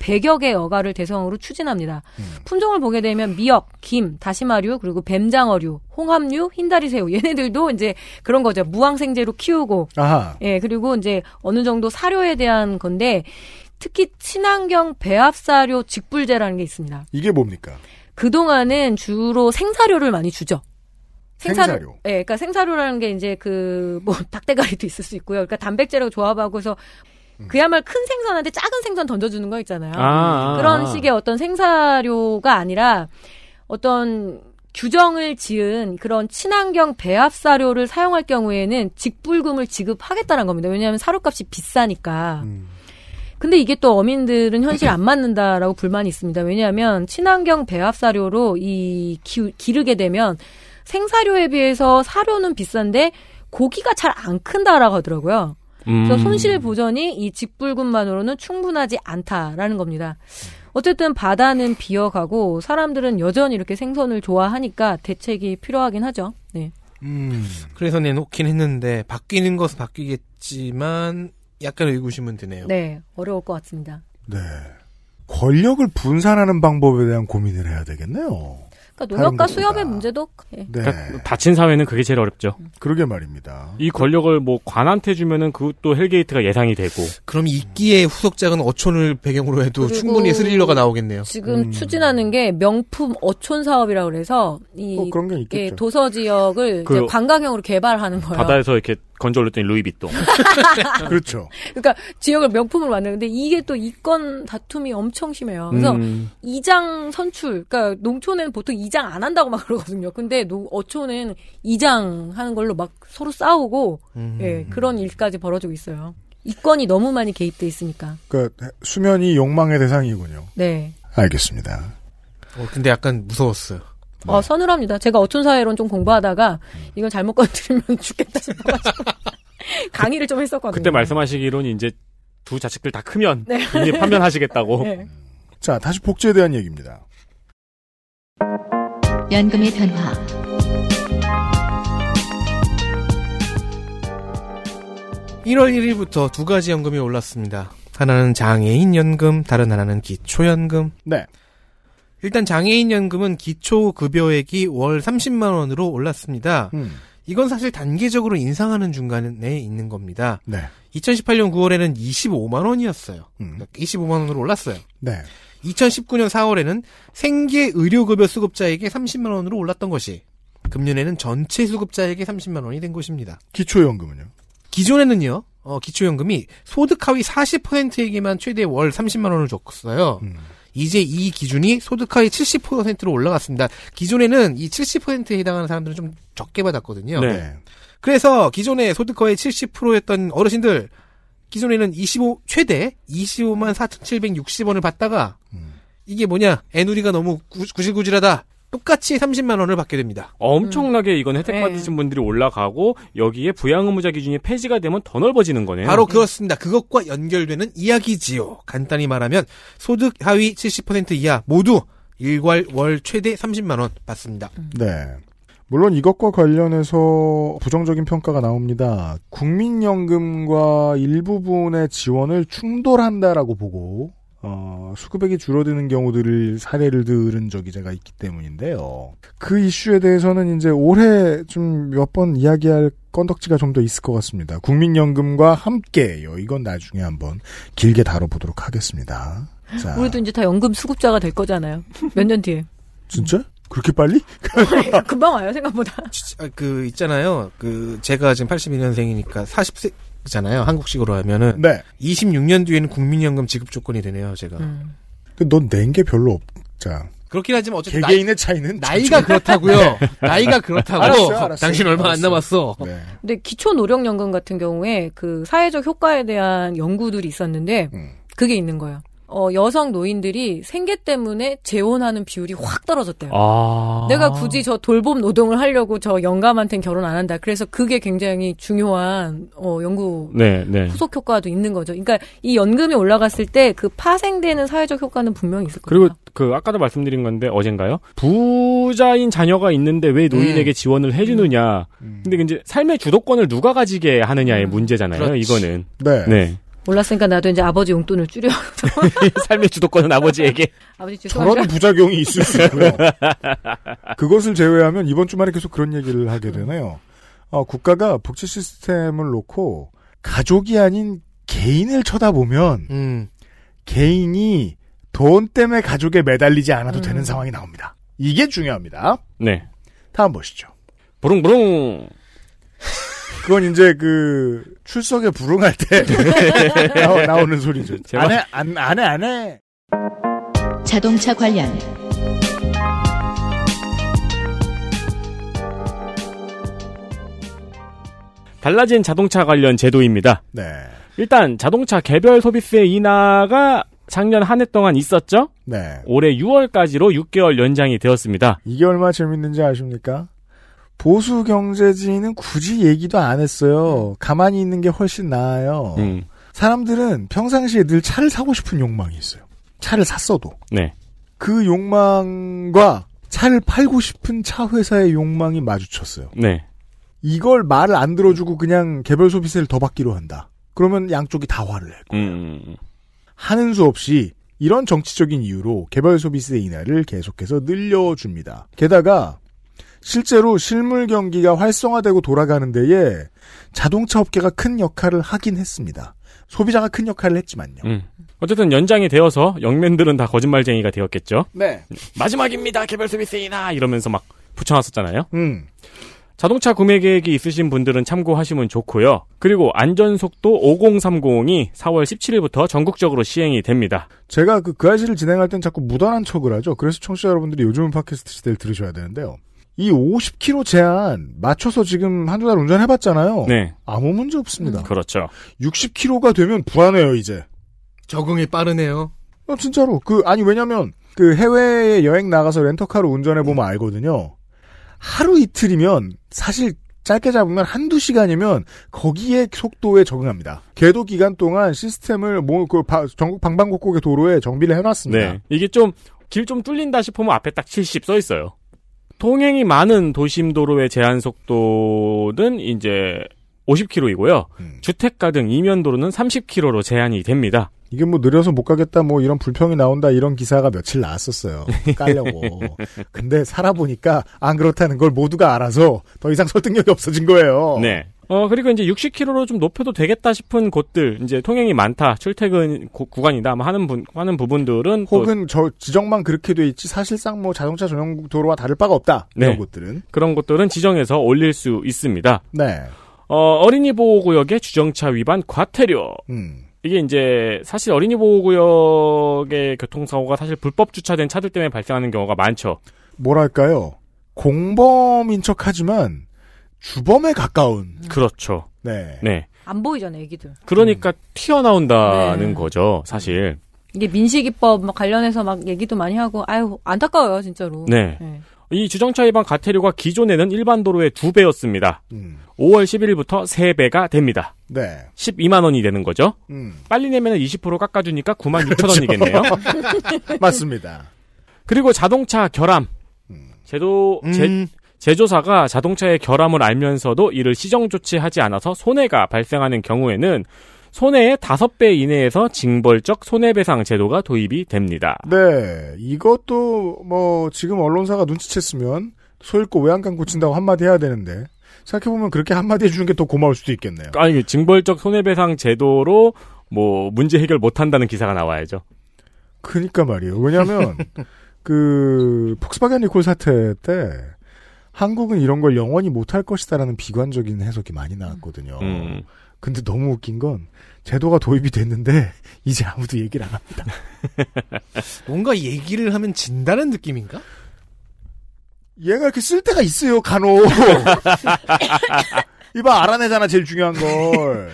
S5: 100여 개 여가를 대상으로 추진합니다. 품종을 보게 되면 미역, 김, 다시마류, 그리고 뱀장어류, 홍합류, 흰다리새우 얘네들도 이제 그런 거죠. 무항생제로 키우고
S2: 아하.
S5: 예, 그리고 이제 어느 정도 사료에 대한 건데 특히 친환경 배합사료 직불제라는 게 있습니다.
S2: 이게 뭡니까?
S5: 그동안은 주로 생사료를 많이 주죠.
S2: 생사료.
S5: 예, 그러니까 생사료라는 게 이제 그 뭐 닭대가리도 있을 수 있고요. 그러니까 단백질하고 조합하고 해서 그야말로 큰 생선한테 작은 생선 던져주는 거 있잖아요.
S3: 아, 아,
S5: 그런
S3: 아.
S5: 식의 어떤 생사료가 아니라 어떤 규정을 지은 그런 친환경 배합 사료를 사용할 경우에는 직불금을 지급하겠다는 겁니다. 왜냐하면 사료값이 비싸니까.
S2: 음.
S5: 근데 이게 또 어민들은 현실 안 맞는다라고 불만이 있습니다. 왜냐하면 친환경 배합 사료로 이 기, 기르게 되면 생사료에 비해서 사료는 비싼데 고기가 잘 안 큰다라고 하더라고요. 그래서
S3: 음.
S5: 손실 보전이 이 직불금만으로는 충분하지 않다라는 겁니다. 어쨌든 바다는 비어가고 사람들은 여전히 이렇게 생선을 좋아하니까 대책이 필요하긴 하죠. 네.
S2: 음.
S4: 그래서 내놓긴 했는데 바뀌는 것은 바뀌겠지만 약간 의구심은 드네요.
S5: 네, 어려울 것 같습니다.
S2: 네. 권력을 분산하는 방법에 대한 고민을 해야 되겠네요.
S5: 그러니까 농협과. 수협의 문제도 예.
S2: 네.
S3: 그러니까 닫힌 사회는 그게 제일 어렵죠.
S2: 그러게 말입니다.
S3: 이 권력을 뭐 관한테 주면은 그것도 hell gate가 예상이 되고.
S4: 그럼 이끼의 후속작은 어촌을 배경으로 해도 충분히 스릴러가 나오겠네요.
S5: 지금
S2: 음.
S5: 추진하는 게 명품 어촌 사업이라고 그래서 이
S2: 어, 그런 게
S5: 예,
S2: 있겠죠.
S5: 도서 지역을
S3: 그
S5: 관광형으로 개발하는 거예요.
S3: 바다에서 이렇게 건져 올렸더니 루이비통.
S2: 그렇죠.
S5: 그러니까 지역을 명품으로 만드는데 이게 또 이권 다툼이 엄청 심해요. 그래서
S3: 음.
S5: 이장 선출, 그러니까 농촌에는 보통 이장 안 한다고 막 그러거든요. 근데 농, 어촌은 이장 하는 걸로 막 서로 싸우고,
S4: 음.
S5: 예, 그런 일까지 벌어지고 있어요. 이권이 너무 많이 개입돼 있으니까.
S2: 그러니까 수면이 욕망의 대상이군요.
S5: 네.
S2: 알겠습니다.
S4: 어, 근데 약간 무서웠어요.
S5: 어, 서늘합니다. 제가 어촌 사회론 좀 공부하다가 이건 잘못 건드리면 죽겠다 싶어가지고 강의를 좀 했었거든요.
S3: 그때 말씀하시기로는 이제 두 자식들 다 크면
S5: 네.
S3: 이미 판면하시겠다고.
S5: 네.
S2: 자, 다시 복지에 대한 얘기입니다.
S1: 연금의 변화.
S4: 일월 1일부터 두 가지 연금이 올랐습니다. 하나는 장애인 연금, 다른 하나는 기초연금.
S2: 네.
S4: 일단 장애인 연금은 기초급여액이 월 30만 원으로 올랐습니다.
S2: 음.
S4: 이건 사실 단계적으로 인상하는 중간에 있는 겁니다.
S2: 네.
S4: 2018년 9월에는 25만 원이었어요.
S2: 음.
S4: 그러니까 25만 원으로 올랐어요.
S2: 네.
S4: 2019년 4월에는 생계 의료급여 수급자에게 30만 원으로 올랐던 것이 금년에는 전체 수급자에게 30만 원이 된 것입니다.
S2: 기초연금은요?
S4: 기존에는요, 어, 기초연금이 소득 하위 40%에게만 최대 월 30만 원을 줬어요.
S2: 음.
S4: 이제 이 기준이 소득 하위 70%로 올라갔습니다. 기존에는 이 70%에 해당하는 사람들은 좀 적게 받았거든요.
S3: 네.
S4: 그래서 기존에 소득 하위 70%였던 어르신들 기존에는 25 최대 25만 4,760원을 받다가
S2: 음.
S4: 이게 뭐냐 애누리가 너무 구, 구질구질하다. 똑같이 30만 원을 받게 됩니다.
S3: 엄청나게 이건 혜택
S5: 네.
S3: 받으신 분들이 올라가고 여기에 부양 의무자 기준이 폐지가 되면 더 넓어지는 거네요.
S4: 바로 그렇습니다. 그것과 연결되는 이야기지요. 간단히 말하면 소득 하위 70% 이하 모두 일괄 월 최대 30만 원 받습니다.
S2: 네. 물론 이것과 관련해서 부정적인 평가가 나옵니다. 국민연금과 일부분의 지원을 충돌한다라고 보고 어, 수급액이 줄어드는 경우들을 사례를 들은 적이 제가 있기 때문인데요. 그 이슈에 대해서는 이제 올해 좀 몇 번 이야기할 건덕지가 좀 더 있을 것 같습니다. 국민연금과 함께요. 이건 나중에 한번 길게 다뤄보도록 하겠습니다. 자,
S5: 우리도 이제 다 연금 수급자가 될 거잖아요. 몇 년 뒤에.
S2: 진짜? 그렇게 빨리?
S5: 금방 와요, 생각보다.
S4: 아, 그 있잖아요. 그 제가 지금 82년생이니까 40세 잖아요. 한국식으로 하면은
S2: 네.
S4: 26년 뒤에는 국민연금 지급 조건이 되네요. 제가
S5: 음.
S2: 넌낸 게 별로 없자.
S4: 그렇긴 하지만 어쨌든 나이,
S2: 개개인의 차이는
S4: 나이가 그렇다고요. 나이가 그렇다고.
S2: 알았어요, 알았어요.
S4: 당신 얼마 안
S2: 알았어요.
S4: 남았어.
S2: 네.
S5: 근데 기초 노령 연금 같은 경우에 그 사회적 효과에 대한 연구들이 있었는데
S2: 음.
S5: 그게 있는 거예요. 어, 여성 노인들이 생계 때문에 재혼하는 비율이 확 떨어졌대요.
S3: 아.
S5: 내가 굳이 저 돌봄 노동을 하려고 저 영감한테는 결혼 안 한다. 그래서 그게 굉장히 중요한 어, 연구
S3: 네, 네.
S5: 후속 효과도 있는 거죠. 그러니까 이 연금이 올라갔을 때 그 파생되는 사회적 효과는 분명히 있을 거예요.
S3: 그리고 그 아까도 말씀드린 건데 어젠가요? 부자인 자녀가 있는데 왜 노인에게 지원을 해주느냐?
S2: 음.
S3: 근데 이제 삶의 주도권을 누가 가지게 하느냐의
S5: 음.
S3: 문제잖아요.
S4: 그렇지.
S3: 이거는
S2: 네.
S3: 네
S5: 몰랐으니까 나도 이제 아버지 용돈을 줄여.
S3: 삶의 주도권은 아버지에게.
S5: 아버지
S2: 저런
S5: 죄송합니다.
S2: 부작용이 있을 수 있고요. 그것을 제외하면 이번 주말에 계속 그런 얘기를 하게 되네요. 어, 국가가 복지 시스템을 놓고 가족이 아닌 개인을 쳐다보면
S4: 음.
S2: 개인이 돈 때문에 가족에 매달리지 않아도
S5: 음.
S2: 되는 상황이 나옵니다. 이게 중요합니다.
S3: 네.
S2: 다음 보시죠.
S3: 부릉부릉.
S2: 그건 이제 그 출석에 불응할 때 나오- 나오 는 소리죠.
S3: 제발.
S2: 안해 안 안해 안해.
S1: 자동차 관련
S3: 달라진 자동차 관련 제도입니다.
S2: 네.
S3: 일단 자동차 개별 소비세 인하가 작년 한 해 동안 있었죠?
S2: 네.
S3: 올해 6월까지로 6개월 연장이 되었습니다.
S2: 이게 얼마나 재밌는지 아십니까? 보수 경제지는 굳이 얘기도 안 했어요. 가만히 있는 게 훨씬 나아요.
S3: 음,
S2: 사람들은 평상시에 늘 차를 사고 싶은 욕망이 있어요. 차를 샀어도.
S3: 네.
S2: 그 욕망과 차를 팔고 싶은 차 회사의 욕망이 마주쳤어요.
S3: 네.
S2: 이걸 말을 안 들어주고 그냥 개별 소비세를 더 받기로 한다. 그러면 양쪽이 다 화를 내.
S3: 음,
S2: 하는 수 없이 이런 정치적인 이유로 개별 소비세 인하를 계속해서 늘려줍니다. 게다가 실제로 실물 경기가 활성화되고 돌아가는 데에 자동차 업계가 큰 역할을 하긴 했습니다. 소비자가 큰 역할을 했지만요.
S3: 음. 어쨌든 연장이 되어서 영맨들은 다 거짓말쟁이가 되었겠죠.
S2: 네.
S3: 마지막입니다. 개별 서비스 인하 이러면서 막 붙여놨었잖아요.
S2: 음.
S3: 자동차 구매 계획이 있으신 분들은 참고하시면 좋고요. 그리고 안전속도 5030이 4월 17일부터 전국적으로 시행이 됩니다.
S2: 제가 그, 그 아시를 진행할 땐 자꾸 무던한 척을 하죠. 그래서 청취자 여러분들이 요즘은 팟캐스트 시대를 들으셔야 되는데요. 이 50km 제한 맞춰서 지금 한두 달 운전해봤잖아요.
S3: 네,
S2: 아무 문제 없습니다.
S3: 그렇죠.
S2: 60km가 되면 불안해요, 이제.
S4: 적응이 빠르네요.
S2: 어, 진짜로. 그, 아니, 왜냐면, 그 해외에 여행 나가서 렌터카로 운전해보면 알거든요. 하루 이틀이면, 사실, 짧게 잡으면 한두 시간이면, 거기에 속도에 적응합니다. 계도 기간 동안 시스템을 뭐, 그, 바- 전국 방방곡곡의 도로에 정비를 해놨습니다.
S3: 네. 이게 좀, 길 좀 뚫린다 싶으면 앞에 딱 70 써 있어요. 통행이 많은 도심 도로의 제한 속도는 이제 50km이고요.
S2: 음.
S3: 주택가 등 이면 도로는 30km로 제한이 됩니다.
S2: 이게 뭐 느려서 못 가겠다, 뭐 이런 불평이 나온다, 이런 기사가 며칠 나왔었어요. 깔려고. 근데 살아보니까 안 그렇다는 걸 모두가 알아서 더 이상 설득력이 없어진 거예요.
S3: 네. 어, 그리고 이제 60km로 좀 높여도 되겠다 싶은 곳들, 이제 통행이 많다, 출퇴근 구, 구간이다, 뭐 하는 분, 하는 부분들은 또
S2: 혹은 저 지정만 그렇게 돼 있지 사실상 뭐 자동차 전용 도로와 다를 바가 없다.
S3: 네.
S2: 이런 곳들은.
S3: 그런 곳들은 지정해서 올릴 수 있습니다.
S2: 네.
S3: 어, 어린이 보호구역의 주정차 위반 과태료.
S2: 음.
S3: 이게 이제 사실 어린이 보호구역의 교통사고가 사실 불법 주차된 차들 때문에 발생하는 경우가 많죠.
S2: 뭐랄까요. 공범인 척 하지만 주범에 가까운.
S3: 그렇죠.
S2: 네.
S3: 네.
S5: 안 보이잖아요, 애기들.
S3: 그러니까 튀어나온다는
S5: 네.
S3: 거죠, 사실.
S5: 이게 민식이법 막 관련해서 막 얘기도 많이 하고, 아유, 안타까워요, 진짜로.
S3: 네. 이 주정차 위반 과태료가 기존에는 일반 도로의 두 배였습니다.
S2: 음.
S3: 5월 11일부터 세 배가 됩니다.
S2: 네.
S3: 12만 원이 되는 거죠.
S2: 음.
S3: 빨리 내면 20% 깎아주니까 9만 6천 원이겠네요.
S2: 맞습니다.
S3: 그리고 자동차 결함. 제도 제,
S4: 음,
S3: 제조사가 자동차의 결함을 알면서도 이를 시정 조치하지 않아서 손해가 발생하는 경우에는 손해의 5배 이내에서 징벌적 손해배상 제도가 도입이 됩니다.
S2: 네. 이것도 뭐 지금 언론사가 눈치챘으면 소잃고 외양간 고친다고 한마디 해야 되는데 생각해보면 그렇게 한마디 해주는 게 더 고마울 수도 있겠네요.
S3: 아니 징벌적 손해배상 제도로 뭐 문제 해결 못한다는 기사가 나와야죠.
S2: 그니까 말이에요. 왜냐면, 그, 폭스바겐 리콜 사태 때, 한국은 이런 걸 영원히 못할 것이다라는 비관적인 해석이 많이 나왔거든요.
S3: 음.
S2: 근데 너무 웃긴 건, 제도가 도입이 됐는데, 이제 아무도 얘기를 안 합니다.
S4: 뭔가 얘기를 하면 진다는 느낌인가?
S2: 얘가 이렇게 쓸 때가 있어요, 간혹. 이봐, 알아내잖아, 제일 중요한 걸.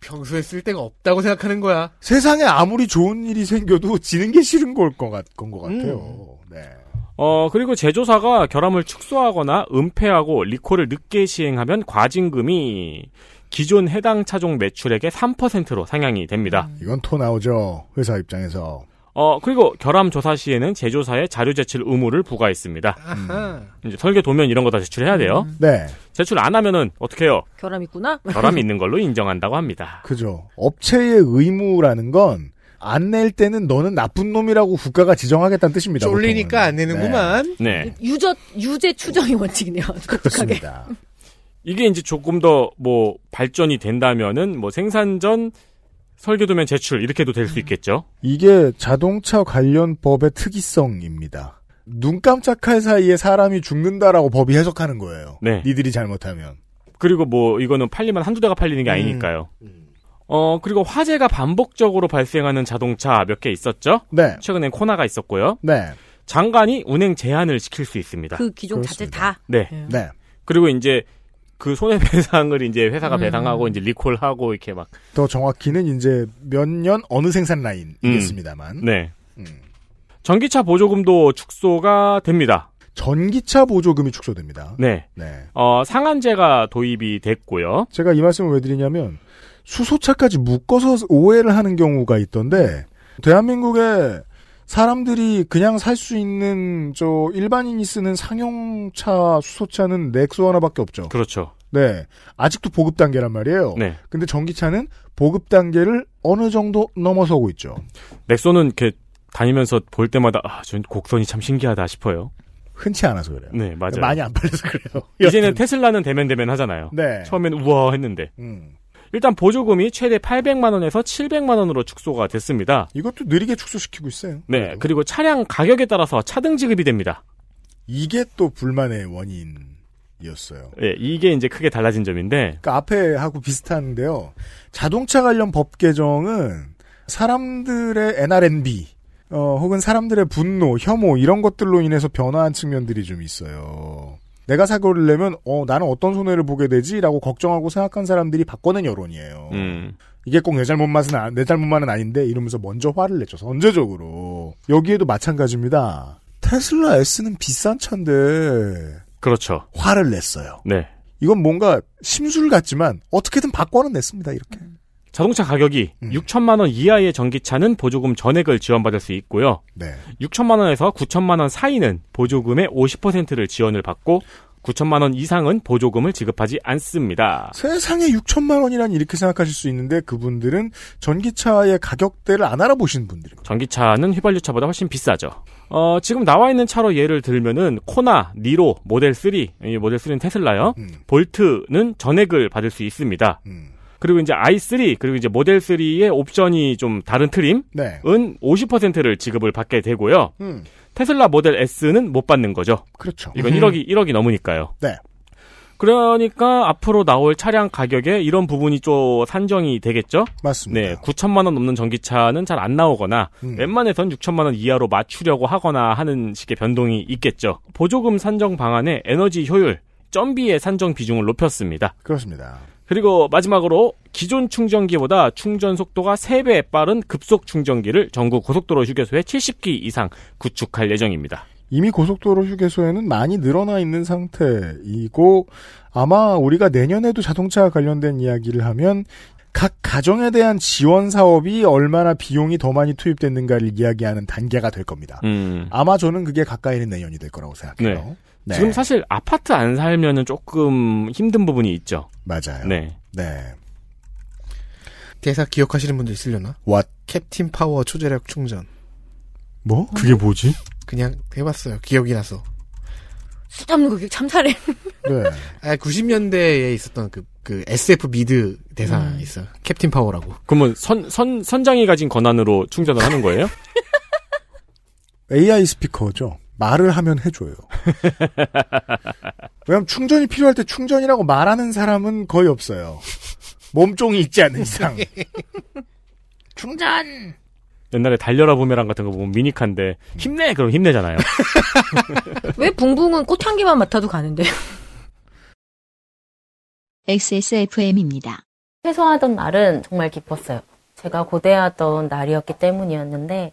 S4: 평소에 쓸 데가 없다고 생각하는 거야.
S2: 세상에 아무리 좋은 일이 생겨도 지는 게 싫은 걸 것 같, 건것 같아요. 네.
S3: 어, 그리고 제조사가 결함을 축소하거나 은폐하고 리콜을 늦게 시행하면 과징금이 기존 해당 차종 매출액의 3%로 상향이 됩니다.
S2: 이건 토 나오죠, 회사 입장에서.
S3: 어, 그리고 결함 조사 시에는 제조사에 자료 제출 의무를 부과했습니다.
S4: 아하.
S3: 이제 설계 도면 이런 거 다 제출해야 돼요.
S2: 네.
S3: 제출 안 하면은 어떻게 해요?
S5: 결함 있구나?
S3: 결함이 있는 걸로 인정한다고 합니다.
S2: 그죠. 업체의 의무라는 건, 안 낼 때는 너는 나쁜 놈이라고 국가가 지정하겠다는 뜻입니다.
S4: 쫄리니까 안
S2: 보통은.
S4: 내는구만.
S3: 네.
S5: 유저, 유죄 추정이 원칙이네요.
S2: 네. 그렇습니다.
S3: 이게 이제 조금 더 뭐 발전이 된다면은 뭐 생산 전 설계 도면 제출 이렇게도 될 수 있겠죠.
S2: 이게 자동차 관련 법의 특이성입니다. 눈 깜짝할 사이에 사람이 죽는다라고 법이 해석하는 거예요.
S3: 네.
S2: 니들이 잘못하면.
S3: 그리고 뭐 이거는 팔리면 한두 대가 팔리는 게 아니니까요. 어, 그리고 화재가 반복적으로 발생하는 자동차 몇 개 있었죠?
S2: 네.
S3: 최근엔 코나가 있었고요.
S2: 네.
S3: 장관이 운행 제한을 시킬 수 있습니다.
S5: 그 기종 자체.
S2: 다.
S3: 네.
S2: 네.
S3: 그리고 이제 그 손해배상을 이제 회사가
S5: 음.
S3: 배상하고 이제 리콜하고 이렇게 막.
S2: 더 정확히는 이제 몇 년 어느 생산 라인이겠습니다만.
S3: 네.
S2: 음.
S3: 전기차 보조금도 축소가 됩니다.
S2: 전기차 보조금이 축소됩니다.
S3: 네.
S2: 네.
S3: 어, 상한제가 도입이 됐고요.
S2: 제가 이 말씀을 왜 드리냐면 수소차까지 묶어서 오해를 하는 경우가 있던데 대한민국에 사람들이 그냥 살 수 있는 저 일반인이 쓰는 상용차 수소차는 넥소 하나밖에 없죠.
S3: 그렇죠.
S2: 네. 아직도 보급 단계란 말이에요.
S3: 네.
S2: 근데 전기차는 보급 단계를 어느 정도 넘어서고 있죠.
S3: 넥소는 이렇게 다니면서 볼 때마다 아, 저 곡선이 참 신기하다 싶어요.
S2: 흔치 않아서 그래요.
S3: 네, 맞아요.
S2: 많이 안 팔려서 그래요.
S3: 이제는
S2: 여튼.
S3: 테슬라는 대면대면 하잖아요.
S2: 네.
S3: 처음엔 우와 했는데.
S2: 음.
S3: 일단 보조금이 최대 800만 원에서 700만 원으로 축소가 됐습니다.
S2: 이것도 느리게 축소시키고 있어요.
S3: 네, 그리고 차량 가격에 따라서 차등 지급이 됩니다.
S2: 이게 또 불만의 원인이었어요.
S3: 예, 이게 이제 크게 달라진 점인데
S2: 그러니까 앞에 하고 비슷한데요. 자동차 관련 법 개정은 사람들의 NRNB 어, 혹은 사람들의 분노, 혐오 이런 것들로 인해서 변화한 측면들이 좀 있어요. 내가 사고를 내면 어 나는 어떤 손해를 보게 되지라고 걱정하고 생각한 사람들이 바꿔낸 여론이에요.
S3: 음,
S2: 이게 꼭 내 잘못만은 아- 내 잘못만은 아닌데 이러면서 먼저 화를 냈죠. 선제적으로 여기에도 마찬가지입니다. 테슬라 S는 비싼 차인데
S3: 그렇죠.
S2: 화를 냈어요.
S3: 네.
S2: 이건 뭔가 심술 같지만 어떻게든 바꿔는 냈습니다. 이렇게.
S3: 자동차 가격이
S2: 음.
S3: 6천만 원 이하의 전기차는 보조금 전액을 지원받을 수 있고요.
S2: 네.
S3: 6천만 원에서 9천만 원 사이는 보조금의 50%를 지원을 받고 9천만 원 이상은 보조금을 지급하지 않습니다.
S2: 세상에 6천만 원이란 이렇게 생각하실 수 있는데 그분들은 전기차의 가격대를 안 알아보신 분들입니다.
S3: 전기차는 휘발유차보다 훨씬 비싸죠. 어, 지금 나와 있는 차로 예를 들면은 코나, 니로, 모델 3, 이 모델 3는 테슬라요.
S2: 음,
S3: 볼트는 전액을 받을 수 있습니다.
S2: 음.
S3: 그리고 이제 i3 그리고 이제 모델 3의 옵션이 좀 다른 trim은
S2: 네.
S3: 50%를 지급을 받게 되고요.
S2: 음,
S3: 테슬라 모델 S는 못 받는 거죠.
S2: 그렇죠.
S3: 이건
S4: 음.
S3: 1억이 1억이 넘으니까요.
S2: 네.
S3: 그러니까 앞으로 나올 차량 가격에 이런 부분이 좀 산정이 되겠죠?
S2: 맞습니다.
S3: 네, 9천만 원 넘는 전기차는 잘 안 나오거나
S2: 음.
S3: 웬만해선 6천만 원 이하로 맞추려고 하거나 하는 식의 변동이 있겠죠. 보조금 산정 방안에 에너지 효율, 점비의 산정 비중을 높였습니다.
S2: 그렇습니다.
S3: 그리고 마지막으로 기존 충전기보다 충전 속도가 3배 빠른 급속 충전기를 전국 고속도로 휴게소에 70기 이상 구축할 예정입니다.
S2: 이미 고속도로 휴게소에는 많이 늘어나 있는 상태이고 아마 우리가 내년에도 자동차 관련된 이야기를 하면 각 가정에 대한 지원 사업이 얼마나 비용이 더 많이 투입됐는가를 이야기하는 단계가 될 겁니다.
S3: 음.
S2: 아마 저는 그게 가까이는 내년이 될 거라고 생각해요. 네.
S3: 지금 사실 아파트 안 살면은 조금 힘든 부분이 있죠.
S2: 맞아요.
S3: 네.
S2: 네.
S4: 대사 기억하시는 분들 있으려나?
S2: What?
S4: 캡틴 파워 초제력 충전.
S2: 뭐?
S3: 그게 뭐지?
S4: 그냥 해봤어요. 기억이 나서.
S5: 쓸데없는 거참 잘해.
S2: 네.
S4: 아, 90년대에 있었던 그, 그 SF 미드 대사
S5: 음.
S4: 있어요. 캡틴 파워라고.
S3: 그러면 선, 선, 선장이 가진 권한으로 충전을 하는 거예요?
S2: AI 스피커죠. 말을 하면 해줘요. 왜냐면 충전이 필요할 때 충전이라고 말하는 사람은 거의 없어요. 몸종이 있지 않는 이상. 충전!
S3: 옛날에 달려라 부메랑 같은 거 보면 미니카인데 힘내! 그럼 힘내잖아요.
S5: 왜 붕붕은 꽃향기만 맡아도 가는데.
S1: XSFM입니다.
S11: 퇴소하던 날은 정말 기뻤어요. 제가 고대하던 날이었기 때문이었는데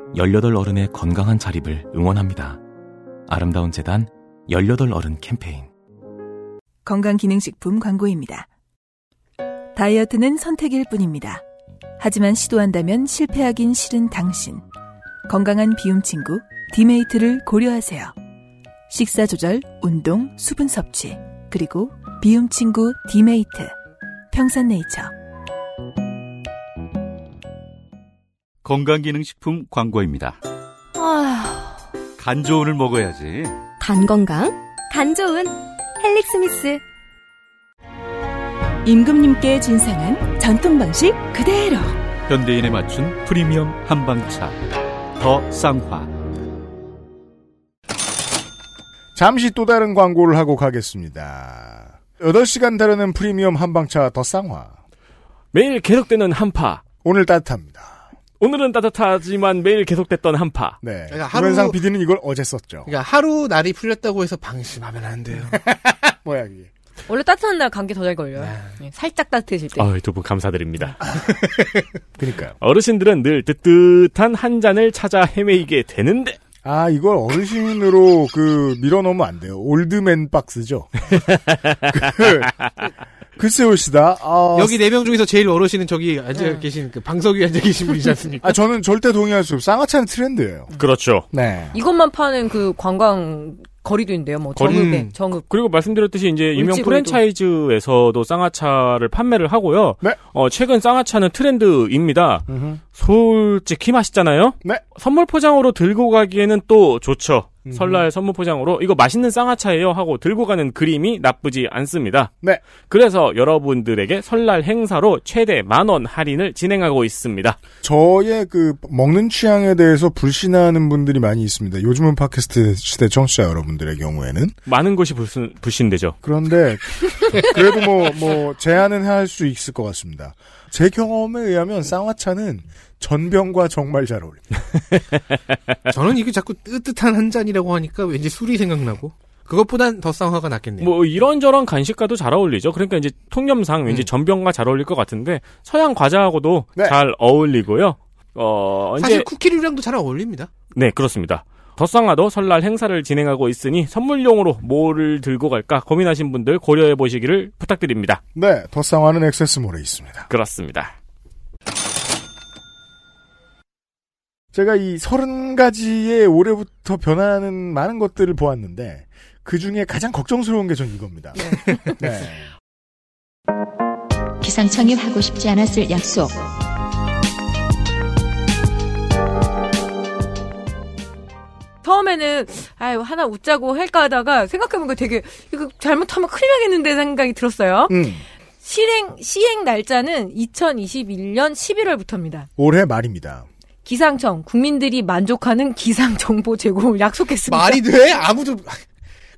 S6: 18 어른의 건강한 자립을 응원합니다. 아름다운 재단 18 어른 캠페인.
S9: 건강기능식품 광고입니다. 다이어트는 선택일 뿐입니다. 하지만 시도한다면 실패하긴 싫은 당신. 건강한 비움 친구 디메이트를 고려하세요. 식사 조절, 운동, 수분 섭취, 그리고 비움 친구 디메이트. 평산네이처
S7: 건강기능식품 광고입니다.
S8: 아,
S7: 간 좋은을 먹어야지.
S8: 간 건강, 간 좋은 헬릭스미스.
S9: 임금님께 진상한 전통 방식 그대로
S7: 현대인에 맞춘 프리미엄 한방차. 더 쌍화.
S2: 잠시 또 다른 광고를 하고 가겠습니다. 8시간 다루는 프리미엄 한방차 더 쌍화.
S3: 매일 계속되는 한파.
S2: 오늘 따뜻합니다.
S3: 오늘은 따뜻하지만 매일 계속됐던 한파.
S2: 네.
S4: 그러니까 하루-
S2: PD는 이걸 어제 썼죠.
S4: 그러니까 하루 날이 풀렸다고 해서 방심하면 안 돼요.
S2: 뭐야 이게.
S5: 원래 따뜻한 날 감기 더 잘 걸려요. 예, 살짝 따뜻해질 때.
S3: 아, 두분 감사드립니다.
S2: 그러니까요.
S3: 어르신들은 늘 뜨뜻한 한 잔을 찾아 헤매이게 되는데
S2: 아, 이걸 어르신으로 그 밀어넣으면 안 돼요. old man box죠. 그, 글쎄요 시다. 아,
S4: 여기 네 명 중에서 제일 어르신은 저기 앉아 계신 그 방석 위에 앉아 계신 분이지 않습니까?
S2: 아, 저는 절대 동의할 수 없어요. 쌍화차는 트렌드예요.
S3: 그렇죠.
S2: 네.
S5: 이것만 파는 그 관광 거리도 있는데요. 뭐
S3: 거리-
S5: 정읍에
S4: 음.
S5: 정읍.
S3: 그리고 말씀드렸듯이 이제 유명. 프랜차이즈에서도 쌍화차를 판매를 하고요.
S2: 네.
S3: 어, 최근 쌍화차는 트렌드입니다.
S2: 음흠.
S3: 솔직히 맛있잖아요.
S2: 네.
S3: 선물 포장으로 들고 가기에는 또 좋죠.
S2: 음흠.
S3: 설날 선물 포장으로 이거 맛있는 쌍화차예요 하고 들고 가는 그림이 나쁘지 않습니다.
S2: 네.
S3: 그래서 여러분들에게 설날 행사로 최대 만 원 할인을 진행하고 있습니다.
S2: 저의 그 먹는 취향에 대해서 불신하는 분들이 많이 있습니다. 요즘은 팟캐스트 시대 청취자 여러분들의 경우에는.
S3: 많은 것이 불신, 불신되죠.
S2: 그런데 그래도 뭐 뭐 제한은 할 수 있을 것 같습니다. 제 경험에 의하면 쌍화차는 전병과 정말 잘 어울립니다.
S4: 저는 이게 자꾸 뜨뜻한 한 잔이라고 하니까 왠지 술이 생각나고 그것보단 더 쌍화가 낫겠네요.
S3: 뭐 이런저런 간식과도 잘 어울리죠. 그러니까 이제 통념상 왠지
S4: 음.
S3: 전병과 잘 어울릴 것 같은데 서양 과자하고도
S2: 네.
S3: 잘 어울리고요. 어
S4: 사실
S3: 이제
S4: 쿠키류랑도 잘 어울립니다.
S3: 네 그렇습니다. 더쌍화도 설날 행사를 진행하고 있으니 선물용으로 뭐를 들고 갈까 고민하신 분들 고려해 보시기를 부탁드립니다.
S2: 네, 더 쌍화는 액세스몰에 있습니다.
S3: 그렇습니다.
S2: 제가 이 서른 가지의 올해부터 변하는 많은 것들을 보았는데 그 중에 가장 걱정스러운 게 전 이겁니다. 네.
S1: 기상청이 하고 싶지 않았을 약속.
S5: 처음에는 아유 하나 웃자고 할까 하다가 생각해보니까 되게 이거 잘못하면 큰일 나겠는데 생각이 들었어요.
S2: 음,
S5: 실행 시행 날짜는 2021년 11월부터입니다.
S2: 올해 말입니다.
S5: 기상청 국민들이 만족하는 기상 정보 제공을 약속했습니다.
S4: 말이 돼? 아무도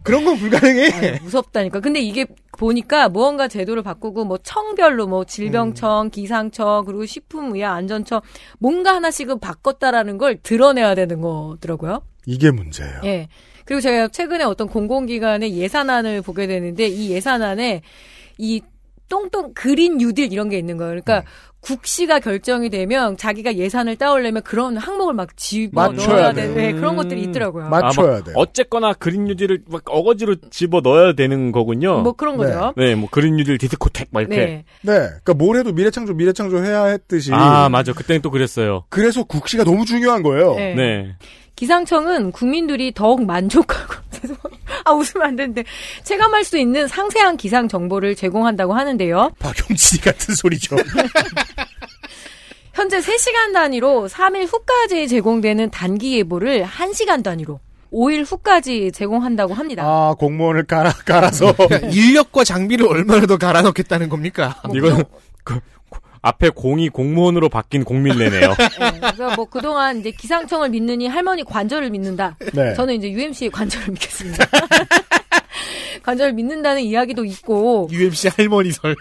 S4: 그런 건 불가능해.
S5: 아유, 무섭다니까. 근데 이게 보니까 무언가 제도를 바꾸고 뭐 청별로 뭐 질병청, 기상청 그리고 식품의약 안전청 뭔가 하나씩은 바꿨다라는 걸 드러내야 되는 거더라고요.
S2: 이게 문제예요.
S5: 예. 그리고 제가 최근에 어떤 공공기관의 예산안을 보게 되는데 이 예산안에 이 똥똥 그린 뉴딜 이런 게 있는 거예요. 그러니까
S2: 음.
S5: 국시가 결정이 되면 자기가 예산을 따오려면 그런 항목을 막 집어 넣어야
S2: 돼요.
S5: 되는 네, 그런
S3: 음.
S5: 것들이 있더라고요.
S2: 맞춰야
S3: 아, 막
S2: 돼요.
S3: 어쨌거나 그린 뉴딜을 막 어거지로 집어 넣어야 되는 거군요.
S5: 뭐 그런
S2: 네.
S5: 거죠.
S3: 네, 뭐 그린 뉴딜 디스코텍 막 이렇게.
S5: 네.
S2: 네, 그러니까 뭘 해도 미래창조 미래창조 해야 했듯이.
S3: 아 맞아, 그때는 또 그랬어요.
S2: 그래서 국시가 너무 중요한 거예요.
S5: 네.
S3: 네.
S5: 기상청은 국민들이 더욱 만족하고. 아 웃으면 안 되는데 체감할 수 있는 상세한 기상 정보를 제공한다고 하는데요.
S2: 박용진이 같은 소리죠.
S5: 현재 3시간 단위로 3일 후까지 제공되는 단기 예보를 1시간 단위로 5일 후까지 제공한다고 합니다.
S2: 아 공무원을 깔아 깔아서
S4: 인력과 장비를 얼마나 더 갈아 넣겠다는 겁니까?
S5: 뭐
S3: 이거는 그, 앞에 공이 공무원으로 바뀐 공밀내네요.
S5: 네, 그래서 뭐 그동안 이제 기상청을 믿느니 할머니 관절을 믿는다.
S2: 네.
S5: 저는 이제 UMC의 관절을 믿겠습니다. 관절을 믿는다는 이야기도 있고
S4: UMC 할머니설.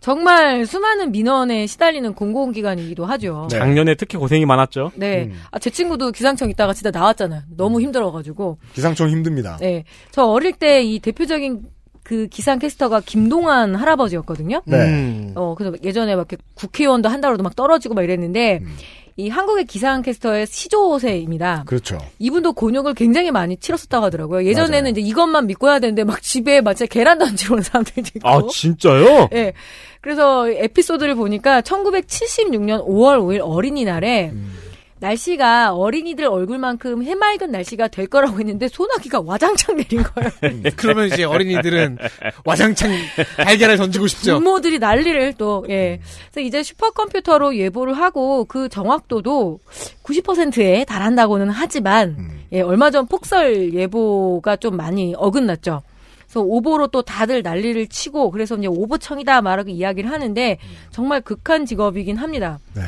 S5: 정말 수많은 민원에 시달리는 공공기관이기도 하죠.
S2: 네.
S3: 작년에 특히 고생이 많았죠.
S5: 네.
S2: 음.
S5: 아, 제 친구도 기상청 있다가 진짜 나왔잖아요. 너무 힘들어가지고.
S2: 기상청 힘듭니다.
S5: 네. 저 어릴 때 이 대표적인 그 기상 캐스터가 김동환 할아버지였거든요.
S2: 네.
S4: 음.
S5: 어, 그래서 예전에 막 이렇게 국회의원도 한 달로도 막 떨어지고 막 이랬는데,
S2: 음.
S5: 이 한국의 기상 캐스터의 시조세입니다.
S2: 그렇죠.
S5: 이분도 곤욕을 굉장히 많이 치렀었다고 하더라고요. 예전에는
S2: 맞아요.
S5: 이제 이것만 믿고 해야 되는데 막 집에 막 진짜 계란 던지러 오는 사람들도 있고.
S3: 아 진짜요?
S5: 예. 그래서 에피소드를 보니까 1976년 5월 5일 어린이날에
S2: 음.
S5: 날씨가 어린이들 얼굴만큼 해맑은 날씨가 될 거라고 했는데 소나기가 와장창 내린 거예요.
S4: 그러면 이제 어린이들은 와장창 달걀을 던지고 싶죠.
S5: 부모들이 난리를 또 예. 그래서 이제 슈퍼컴퓨터로 예보를 하고 그 정확도도 90%에 달한다고는 하지만 예, 얼마 전 폭설 예보가 좀 많이 어긋났죠. 그래서 오보로 또 다들 난리를 치고 그래서 이제 오보청이다 말하고 이야기를 하는데 정말 극한 직업이긴 합니다.
S2: 네.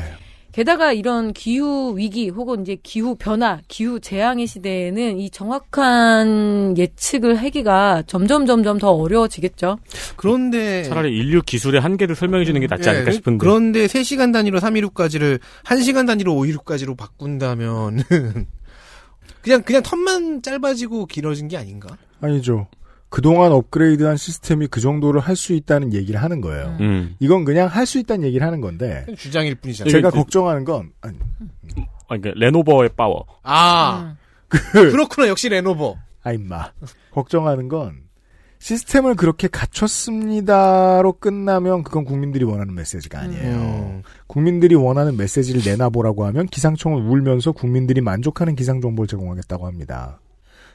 S5: 게다가 이런 기후 위기 혹은 이제 기후 변화, 기후 재앙의 시대에는 이 정확한 예측을 하기가 점점 점점 더 어려워지겠죠.
S4: 그런데
S3: 차라리 인류 기술의 한계를 설명해 주는 게 낫지
S4: 예,
S3: 않을까 싶은데.
S4: 그런데 3시간 단위로 316까지를 1시간 단위로 516까지로 바꾼다면 그냥 그냥 term만 짧아지고 길어진 게 아닌가?
S2: 아니죠. 그동안 업그레이드한 시스템이 그 정도를 할 수 있다는 얘기를 하는 거예요.
S3: 음.
S2: 이건 그냥 할 수 있다는 얘기를 하는 건데
S4: 주장일 뿐이잖아요.
S2: 제가 걱정하는 건 아니,
S3: 아, 그러니까 레노버의 파워.
S4: 아
S2: 그
S4: 그렇구나 역시 레노버.
S2: 아 임마 걱정하는 건 시스템을 그렇게 갖췄습니다로 끝나면 그건 국민들이 원하는 메시지가 아니에요.
S4: 음.
S2: 국민들이 원하는 메시지를 내놔보라고 하면 기상청은 울면서 국민들이 만족하는 기상 정보를 제공하겠다고 합니다.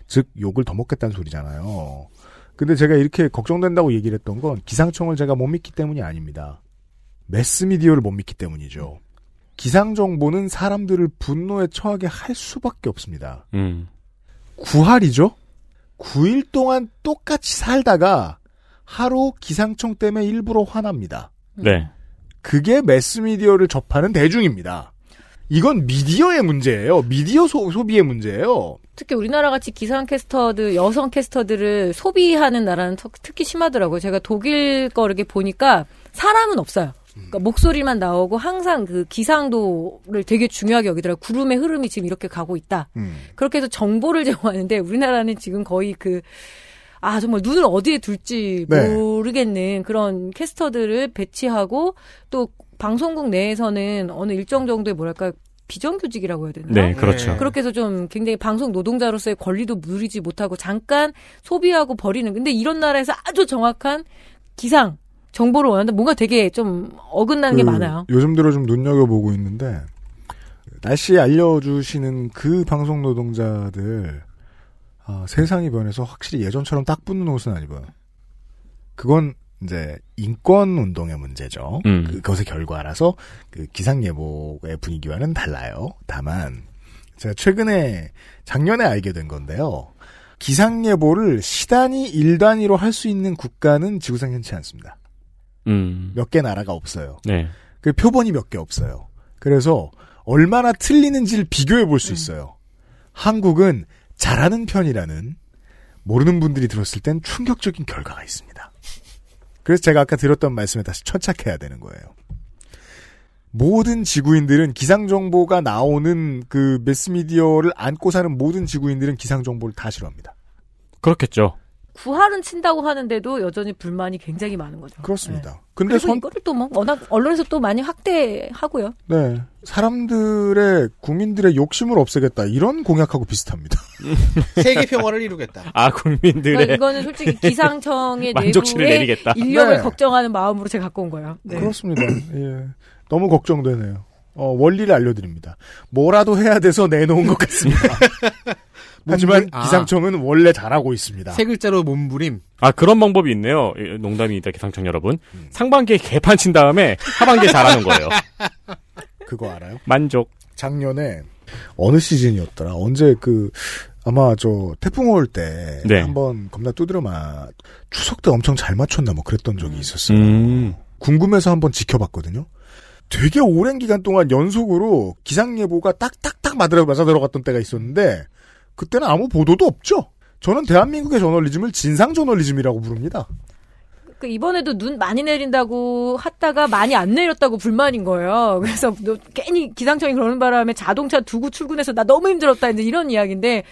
S2: 즉 욕을 더 먹겠다는 소리잖아요. 근데 제가 이렇게 걱정된다고 얘기를 했던 건 기상청을 제가 못 믿기 때문이 아닙니다. 매스미디어를 못 믿기 때문이죠. 기상 정보는 사람들을 분노에 처하게 할 수밖에 없습니다.
S3: 음.
S2: 9할이죠? 9일 동안 똑같이 살다가 하루 기상청 때문에 일부러 화납니다.
S3: 네.
S2: 그게 매스미디어를 접하는 대중입니다. 이건 미디어의 문제예요. 미디어 소, 소비의 문제예요.
S5: 특히 우리나라 같이 기상 캐스터들 여성 캐스터들을 소비하는 나라는 特- 특히 심하더라고요. 제가 독일 거 이렇게 보니까 사람은 없어요. 그러니까 목소리만 나오고 항상 그 기상도를 되게 중요하게 여기더라고요. 구름의 흐름이 지금 이렇게 가고 있다.
S2: 음.
S5: 그렇게 해서 정보를 제공하는데 우리나라는 지금 거의 그, 아, 정말 눈을 어디에 둘지
S2: 네.
S5: 모르겠는 그런 캐스터들을 배치하고 또 방송국 내에서는 어느 일정 정도의 뭐랄까 비정규직이라고 해야 되나?
S3: 네, 그렇죠.
S5: 그렇게 해서 좀 굉장히 방송 노동자로서의 권리도 누리지 못하고 잠깐 소비하고 버리는. 근데 이런 나라에서 아주 정확한 기상, 정보를 원하는데 뭔가 되게 좀 어긋나는
S2: 게그
S5: 많아요.
S2: 요즘 들어 좀 눈여겨 보고 있는데, 날씨 알려주시는 그 방송 노동자들, 아, 세상이 변해서 확실히 예전처럼 딱 붙는 옷은 안 입어요. 그건 이제 인권 운동의 문제죠.
S3: 음.
S2: 그것의 결과라서 그 기상 예보의 분위기와는 달라요. 다만 제가 최근에 작년에 알게 된 건데요. 기상 예보를 시단위 1단위로 할 수 있는 국가는 지구상 흔치 않습니다.
S3: 음.
S2: 몇개 나라가 없어요.
S3: 네.
S2: 그 표본이 몇 개 없어요. 그래서 얼마나 틀리는지를 비교해 볼 수 있어요. 한국은 잘하는 편이라는 모르는 분들이 들었을 땐 충격적인 결과가 있습니다. 그래서 제가 아까 드렸던 말씀에 다시 천착해야 되는 거예요. 모든 지구인들은 기상 정보가 나오는 그 매스미디어를 안고 사는 모든 지구인들은 기상 정보를 다 싫어합니다.
S3: 그렇겠죠.
S5: 구할은 친다고 하는데도 여전히 불만이 굉장히 많은 거죠.
S2: 그렇습니다.
S5: 네.
S2: 근데 선,
S5: 이거를 또 뭐 워낙 언론에서 또 많이 확대하고요.
S2: 네. 사람들의, 국민들의 욕심을 없애겠다. 이런 공약하고 비슷합니다.
S4: 세계 평화를 이루겠다.
S3: 아, 국민들의
S5: 그러니까 이거는 솔직히 기상청의
S3: 만족치를
S5: 내부의
S3: 내리겠다.
S5: 인력을
S2: 네.
S5: 걱정하는 마음으로 제가 갖고 온 거예요. 네.
S2: 그렇습니다. 예. 너무 걱정되네요. 어, 원리를 알려드립니다. 뭐라도 해야 돼서 내놓은 것 같습니다. 하지만
S4: 몸부림- 아.
S2: 기상청은 원래 잘하고 있습니다.
S4: 세 글자로 몸부림.
S3: 아, 그런 방법이 있네요. 예, 농담입니다, 기상청 여러분.
S2: 음.
S3: 상반기에 개판 친 다음에 하반기에 잘하는 거예요.
S2: 그거 알아요?
S3: 만족.
S2: 작년에 어느 시즌이었더라? 언제 그 아마 저 태풍 올때
S3: 네.
S2: 한번 겁나 두드려마 추석 때 엄청 잘 맞췄나 뭐 그랬던 적이 있었어요.
S3: 음.
S2: 궁금해서 한번 지켜봤거든요. 되게 오랜 기간 동안 연속으로 기상 예보가 딱딱딱 맞아 맞아 들어갔던 때가 있었는데 그때는 아무 보도도 없죠. 저는 대한민국의 저널리즘을 진상 저널리즘이라고 부릅니다.
S5: 그 이번에도 눈 많이 내린다고 하다가 많이 안 내렸다고 불만인 거예요. 그래서 너 괜히 기상청이 그러는 바람에 자동차 두고 출근해서 나 너무 힘들었다 이제 이런 이야기인데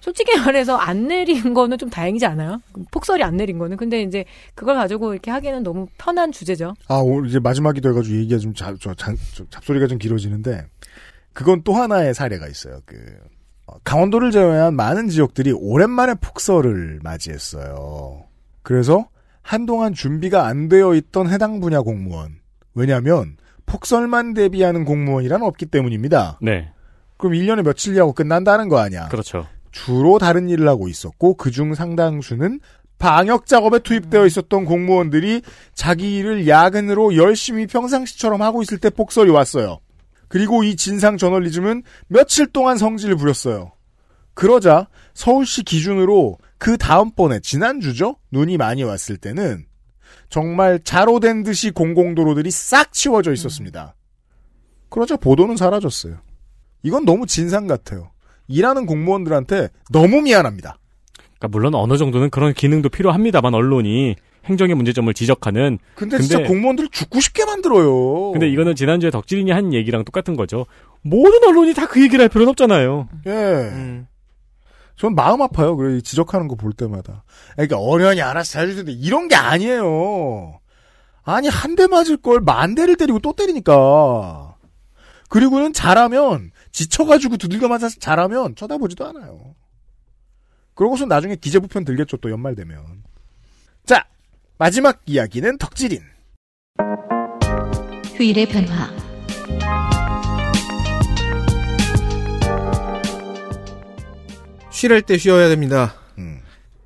S5: 솔직히 말해서 안 내린 거는 좀 다행이지 않아요? 폭설이 안 내린 거는. 근데 이제 그걸 가지고 이렇게 하기에는 너무 편한 주제죠.
S2: 아, 오늘 이제 마지막이 돼가지고 얘기가 좀저 잡소리가 좀 길어지는데, 그건 또 하나의 사례가 있어요. 그, 어, 강원도를 제외한 많은 지역들이 오랜만에 폭설을 맞이했어요. 그래서 한동안 준비가 안 되어 있던 해당 분야 공무원. 왜냐면, 폭설만 대비하는 공무원이란 없기 때문입니다.
S3: 네.
S2: 그럼 1년에 며칠 일하고 끝난다는 거 아니야.
S3: 그렇죠.
S2: 주로 다른 일을 하고 있었고 그중 상당수는 방역 작업에 투입되어 있었던 공무원들이 자기 일을 야근으로 열심히 평상시처럼 하고 있을 때 폭설이 왔어요. 그리고 이 진상 저널리즘은 며칠 동안 성질을 부렸어요. 그러자 서울시 기준으로 그 다음번에 지난주죠? 눈이 많이 왔을 때는 정말 자로 된 듯이 공공도로들이 싹 치워져 있었습니다. 그러자 보도는 사라졌어요. 이건 너무 진상 같아요. 일하는 공무원들한테 너무 미안합니다.
S3: 그러니까 물론 어느 정도는 그런 기능도 필요합니다만 언론이 행정의 문제점을 지적하는.
S2: 근데, 진짜 공무원들을 죽고 싶게 만들어요.
S3: 근데 이거는 지난주에 덕질인이 한 얘기랑 똑같은 거죠. 모든 언론이 다 그 얘기를 할 필요는 없잖아요.
S2: 예. 전 마음 아파요. 그래 지적하는 거 볼 때마다. 그러니까 어련히 알아서 잘 해주는데 이런 게 아니에요. 아니 한 대 맞을 걸 만 대를 때리고 또 때리니까. 그리고는 잘하면 지쳐가지고 두들겨 맞아서 잘하면 쳐다보지도 않아요. 그러고서 나중에 기재부편 들겠죠 또 연말 되면. 자 마지막 이야기는 덕질인.
S1: 휴일의 변화.
S4: 쉬랄 때 쉬어야 됩니다.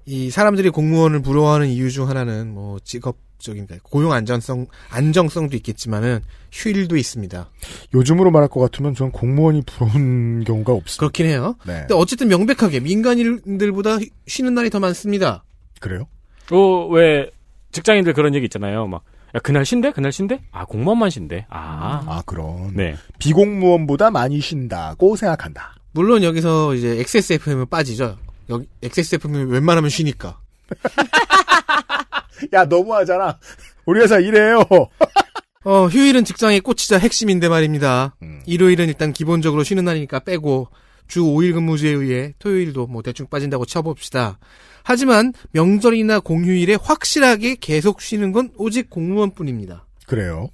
S4: 이 사람들이 공무원을 부러워하는 이유 중 하나는 뭐 직업적인 그러니까 고용 안전성 안정성도 있겠지만은 휴일도 있습니다.
S2: 요즘으로 말할 것 같으면 전 공무원이 부러운 경우가 없어요.
S4: 그렇긴 해요.
S2: 네.
S4: 근데 어쨌든 명백하게 민간인들보다 쉬- 쉬는 날이 더 많습니다.
S2: 그래요?
S3: 어, 왜 직장인들 그런 얘기 있잖아요. 막 야, 그날 쉰대? 그날 쉰대? 아, 공무원만 쉰대. 아.
S2: 아 그런.
S3: 네.
S2: 비공무원보다 많이 쉰다고 생각한다.
S4: 물론 여기서 이제 XSFM은 빠지죠. 여기 XSFM은 웬만하면 쉬니까.
S2: 야 너무하잖아. 우리 회사 이래요.
S4: 어, 휴일은 직장의 꽃이자 핵심인데 말입니다.
S2: 음.
S4: 일요일은 일단 기본적으로 쉬는 날이니까 빼고 주 5일 근무제에 의해 토요일도 뭐 대충 빠진다고 쳐봅시다. 하지만 명절이나 공휴일에 확실하게 계속 쉬는 건 오직 공무원뿐입니다.
S2: 그래요.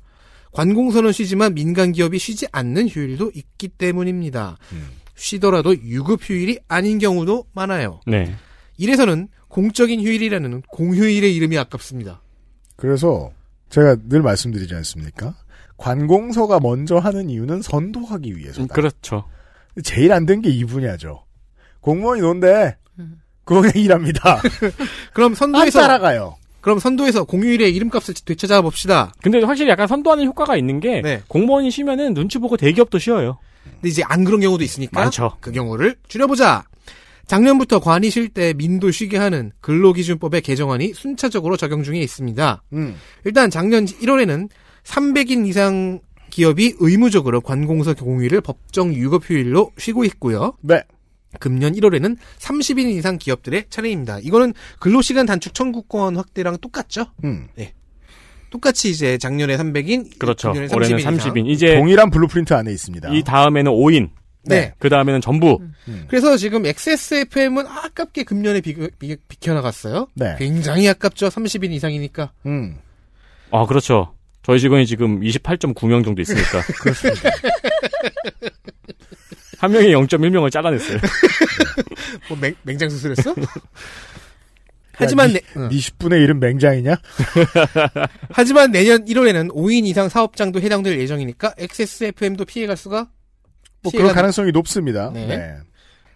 S4: 관공서는 쉬지만 민간 기업이 쉬지 않는 휴일도 있기 때문입니다. 쉬더라도 유급 휴일이 아닌 경우도 많아요.
S3: 네.
S4: 이래서는 공적인 휴일이라는 공휴일의 이름이 아깝습니다.
S2: 그래서 제가 늘 말씀드리지 않습니까? 관공서가 먼저 하는 이유는 선도하기 위해서다.
S3: 그렇죠.
S2: 제일 안 된 게 이 분야죠. 공무원이 논데 그거 그냥 일합니다.
S4: 그럼 선도에서
S2: 안 따라가요.
S4: 그럼 선도에서 공휴일의 이름값을 되찾아 봅시다.
S3: 근데 확실히 약간 선도하는 효과가 있는 게
S4: 네.
S3: 공무원이 쉬면은 눈치 보고 대기업도 쉬어요.
S4: 근데 이제 안 그런 경우도 있으니까
S3: 많죠.
S4: 그 경우를 줄여보자. 작년부터 관이 쉴 때 민도 쉬게 하는 근로기준법의 개정안이 순차적으로 적용 중에 있습니다.
S2: 음.
S4: 일단 작년 1월에는 300인 이상 기업이 의무적으로 관공서 공휴일을 법정 유급 휴일로 쉬고 있고요.
S2: 네.
S4: 금년 1월에는 30인 이상 기업들의 차례입니다. 이거는 근로시간 단축 청구권 확대랑 똑같죠?
S2: 음.
S4: 네. 똑같이 이제 작년에 300인,
S3: 그렇죠.
S4: 금년에
S3: 올해는
S4: 30인. 이상.
S3: 30인. 이제
S2: 동일한 blueprint 안에 있습니다.
S3: 이 다음에는 5인.
S4: 네.
S3: 그 다음에는 전부.
S4: 그래서 지금 XSFM은 아깝게 금년에 비, 비, 비켜나갔어요.
S2: 네.
S4: 굉장히 아깝죠. 30인 이상이니까.
S2: 음.
S3: 아, 그렇죠. 저희 직원이 지금 28.9명 정도 있으니까.
S2: 그렇습니다.
S3: 한 명이 0.1명을 잘라냈어요.
S4: 뭐 맹, 맹장 수술했어? 하지만 내, 응.
S2: 네 10분의 1은 맹장이냐?
S4: 하지만 내년 1월에는 5인 이상 사업장도 해당될 예정이니까 XSFM도 피해갈 수가
S2: 뭐
S4: 피해가
S2: 그런 가능성이 높습니다.
S4: 네.
S2: 네.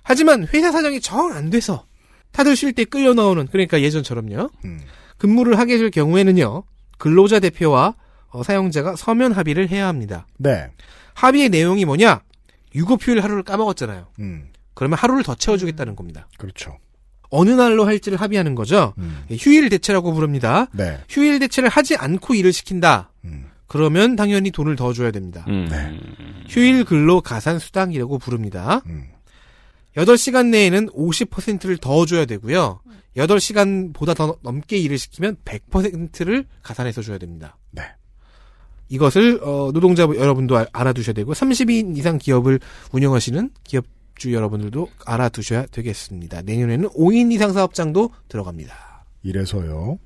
S4: 하지만 회사 사정이 정 안 돼서 다들 쉴 때 끌려 나오는 그러니까 예전처럼요.
S2: 음.
S4: 근무를 하게 될 경우에는요. 근로자 대표와 어, 사용자가 서면 합의를 해야 합니다.
S2: 네.
S4: 합의의 내용이 뭐냐? 유급휴일 하루를 까먹었잖아요.
S2: 음.
S4: 그러면 하루를 더 채워주겠다는 겁니다.
S2: 그렇죠.
S4: 어느 날로 할지를 합의하는 거죠. 예, 휴일 대체라고 부릅니다.
S2: 네.
S4: 휴일 대체를 하지 않고 일을 시킨다. 그러면 당연히 돈을 더 줘야 됩니다.
S3: 음.
S2: 네.
S4: 휴일 근로 가산 수당이라고 부릅니다.
S2: 음.
S4: 8시간 내에는 50%를 더 줘야 되고요. 8시간보다 더 넘게 일을 시키면 100%를 가산해서 줘야 됩니다.
S2: 네.
S4: 이것을 어, 노동자 여러분도 알- 알아두셔야 되고 30인 이상 기업을 운영하시는 기업주 여러분들도 알아두셔야 되겠습니다. 내년에는 5인 이상 사업장도 들어갑니다.
S2: 이래서요.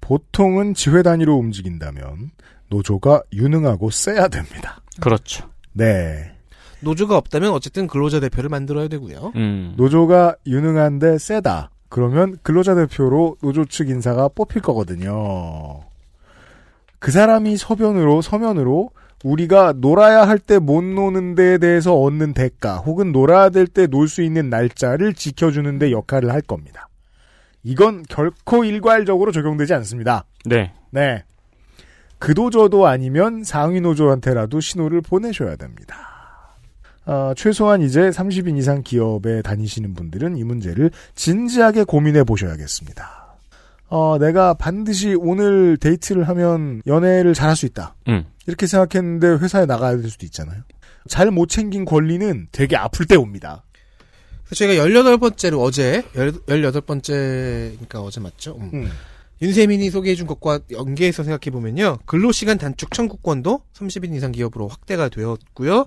S2: 보통은 지회 단위로 움직인다면 노조가 유능하고 세야 됩니다.
S3: 그렇죠.
S2: 네.
S4: 노조가 없다면 어쨌든 근로자 대표를 만들어야 되고요.
S3: 음.
S2: 노조가 유능한데 세다. 그러면 근로자 대표로 노조 측 인사가 뽑힐 거거든요. 그 사람이 서변으로 서면으로 우리가 놀아야 할 때 못 노는 데에 대해서 얻는 대가 혹은 놀아야 될 때 놀 수 있는 날짜를 지켜주는 데 역할을 할 겁니다. 이건 결코 일괄적으로 적용되지 않습니다.
S3: 네.
S2: 네. 그도 저도 아니면 상위 노조한테라도 신호를 보내셔야 됩니다. 아, 최소한 이제 30인 이상 기업에 다니시는 분들은 이 문제를 진지하게 고민해 보셔야겠습니다. 어, 내가 반드시 오늘 데이트를 하면 연애를 잘할 수 있다.
S3: 음.
S2: 이렇게 생각했는데 회사에 나가야 될 수도 있잖아요. 잘 못 챙긴 권리는 되게 아플 때 옵니다.
S4: 그래서 저희가 18번째로 어제, 18번째니까 어제 맞죠? 음.
S2: 음.
S4: 윤세민이 소개해준 것과 연계해서 생각해보면요. 근로시간 단축 청구권도 30인 이상 기업으로 확대가 되었고요.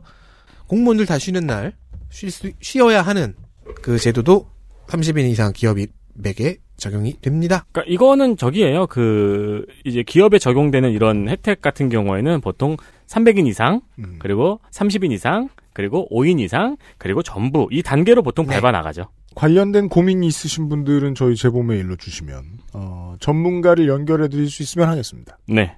S4: 공무원들 다 쉬는 날, 쉴 수, 쉬어야 하는 그 제도도 30인 이상 기업에게 적용이 됩니다.
S3: 그러니까 이거는 저기예요. 그 이제 기업에 적용되는 이런 혜택 같은 경우에는 보통 300인 이상,
S2: 음.
S3: 그리고 30인 이상, 그리고 5인 이상, 그리고 전부 이 단계로 보통
S4: 네.
S3: 밟아 나가죠.
S2: 관련된 고민이 있으신 분들은 저희 제보 메일로 주시면 어, 전문가를 연결해 드릴 수 있으면 하겠습니다.
S3: 네.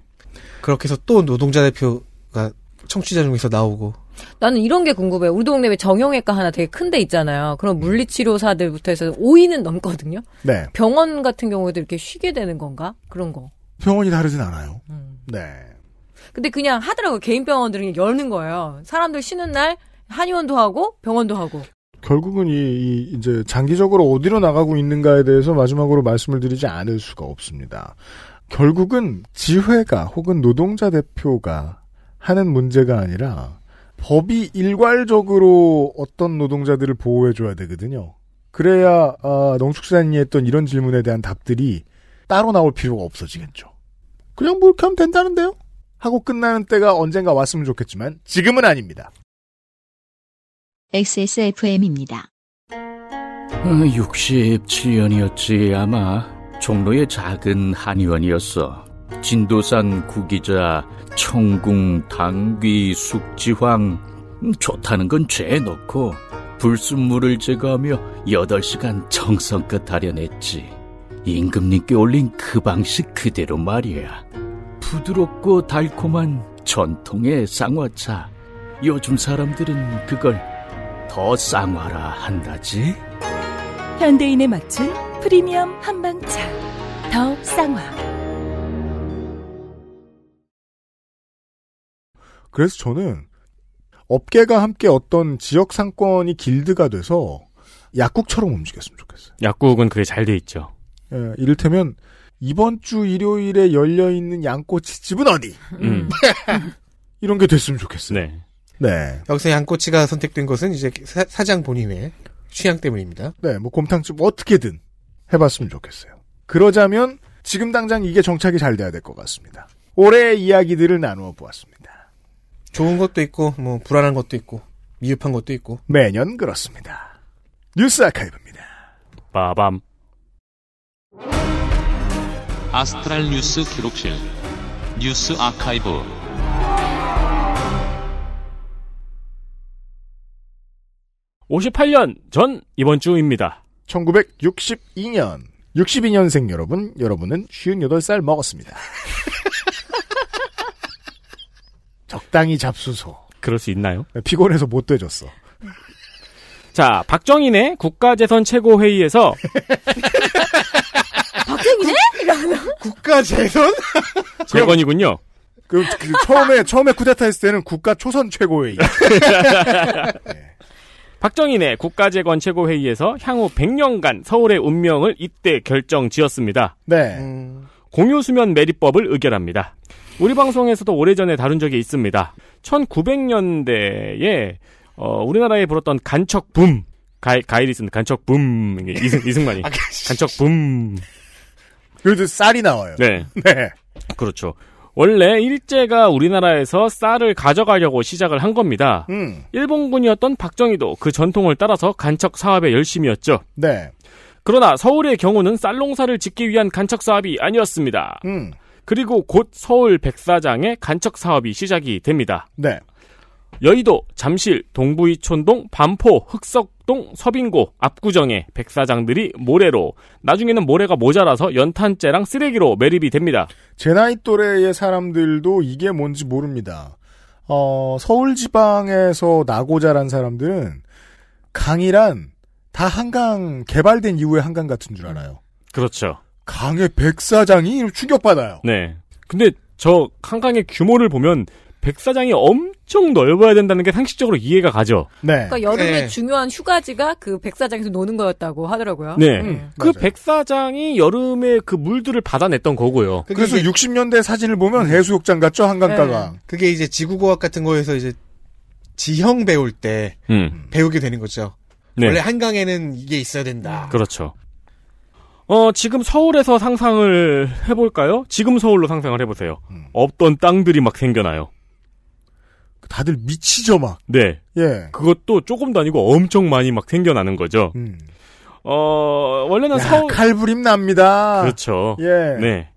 S4: 그렇게 해서 또 노동자 대표가 청취자 중에서 나오고
S5: 나는 이런 게 궁금해요. 우리 동네에 정형외과 하나 되게 큰 데 있잖아요. 그럼 물리치료사들부터 해서 5인은 넘거든요.
S2: 네.
S5: 병원 같은 경우에도 이렇게 쉬게 되는 건가? 그런 거.
S2: 병원이 다르진 않아요.
S5: 음.
S2: 네.
S5: 근데 그냥 하더라고요. 개인 병원들은 여는 거예요. 사람들 쉬는 날 한의원도 하고 병원도 하고.
S2: 결국은 이, 이 이제 장기적으로 어디로 나가고 있는가에 대해서 마지막으로 말씀을 드리지 않을 수가 없습니다. 결국은 지회가 혹은 노동자 대표가 하는 문제가 아니라 법이 일괄적으로 어떤 노동자들을 보호해줘야 되거든요. 그래야 아, 농축산인이 했던 이런 질문에 대한 답들이 따로 나올 필요가 없어지겠죠. 그냥 뭐 이렇게 하면 된다는데요? 하고 끝나는 때가 언젠가 왔으면 좋겠지만 지금은 아닙니다.
S1: XSFM입니다.
S12: 67년이었지 아마 종로의 작은 한의원이었어. 진도산 구기자, 청궁, 당귀, 숙지황 음, 좋다는 건 죄에 넣고 불순물을 제거하며 8시간 정성껏 다려냈지. 임금님께 올린 그 방식 그대로 말이야. 부드럽고 달콤한 전통의 쌍화차. 요즘 사람들은 그걸 더 쌍화라 한다지.
S9: 현대인에 맞춘 프리미엄 한방차. 더 쌍화.
S2: 그래서 저는 업계가 함께 어떤 지역 상권이 길드가 돼서 약국처럼 움직였으면 좋겠어요.
S3: 약국은 그게 잘 돼 있죠.
S2: 예, 이를테면 이번 주 일요일에 열려 있는 양꼬치집은 어디?
S3: 음.
S2: 이런 게 됐으면 좋겠어요.
S3: 네.
S2: 네.
S4: 여기서 양꼬치가 선택된 것은 이제 사, 장 본인의 취향 때문입니다.
S2: 네, 뭐 곰탕집 어떻게든 해봤으면 좋겠어요. 그러자면 지금 당장 이게 정착이 잘 돼야 될 것 같습니다. 올해의 이야기들을 나누어 보았습니다.
S4: 좋은 것도 있고 뭐 불안한 것도 있고 미흡한 것도 있고
S2: 매년 그렇습니다. 뉴스 아카이브입니다.
S3: 빠밤.
S13: 아스트랄 뉴스 기록실 뉴스 아카이브
S3: 58년 전 이번 주입니다.
S2: 1962년 62년생 여러분, 여러분은 58살 먹었습니다. 적당히 잡수소.
S3: 그럴 수 있나요?
S2: 피곤해서 못 되졌어.
S3: 자, 박정희네 국가재선 최고회의에서
S5: 박정희네? 이러면서.
S4: 국가 재선?
S3: 재건이군요.
S2: 그, 그 처음에 처음에 쿠데타 했을 때는 국가 초선 최고회의.
S3: 박정희네 국가재건 최고회의에서 향후 100년간 서울의 운명을 이때 결정 지었습니다.
S2: 네.
S4: 음,
S3: 공유수면 매립법을 의결합니다. 우리 방송에서도 오래전에 다룬 적이 있습니다. 1900년대에 어, 우리나라에 불었던 간척 붐 가, 가일이 쓴 간척 붐 이승, 이승만이 간척 붐
S2: 그래도 쌀이 나와요.
S3: 네.
S2: 네.
S3: 그렇죠. 원래 일제가 우리나라에서 쌀을 가져가려고 시작을 한 겁니다.
S2: 음.
S3: 일본군이었던 박정희도 그 전통을 따라서 간척 사업에 열심이었죠.
S2: 네.
S3: 그러나 서울의 경우는 쌀 농사를 짓기 위한 간척 사업이 아니었습니다.
S2: 음.
S3: 그리고 곧 서울 백사장의 간척 사업이 시작이 됩니다.
S2: 네.
S3: 여의도, 잠실, 동부이촌동, 반포, 흑석동, 서빙고, 압구정의 백사장들이 모래로 나중에는 모래가 모자라서 연탄재랑 쓰레기로 매립이 됩니다.
S2: 제 나이 또래의 사람들도 이게 뭔지 모릅니다. 어, 서울 지방에서 나고 자란 사람들은 강이란 다 한강 개발된 이후의 한강 같은 줄 알아요.
S3: 그렇죠.
S2: 강의 백사장이 충격받아요.
S3: 네. 근데 저 한강의 규모를 보면 백사장이 엄청 넓어야 된다는 게 상식적으로 이해가 가죠.
S2: 네.
S5: 그러니까 여름에
S3: 네.
S5: 중요한 휴가지가 그 백사장에서 노는 거였다고 하더라고요.
S3: 네.
S5: 음.
S3: 그 백사장이 여름에 그 물들을 받아냈던 거고요.
S2: 그래서 60년대 사진을 보면 해수욕장 같죠 한강가가.
S4: 네. 그게 이제 지구과학 같은 거에서 이제 지형 배울 때
S3: 음.
S4: 배우게 되는 거죠.
S3: 네.
S4: 원래 한강에는 이게 있어야 된다.
S3: 그렇죠. 어, 지금 서울에서 상상을 해볼까요? 지금 서울로 상상을 해보세요. 없던 땅들이 막 생겨나요.
S2: 다들 미치죠 막.
S3: 네.
S2: 예.
S3: 그것도 조금도 아니고 엄청 많이 막 생겨나는 거죠. 어, 원래는
S2: 야,
S3: 서울.
S2: 칼부림 납니다.
S3: 그렇죠.
S2: 예.
S3: 네.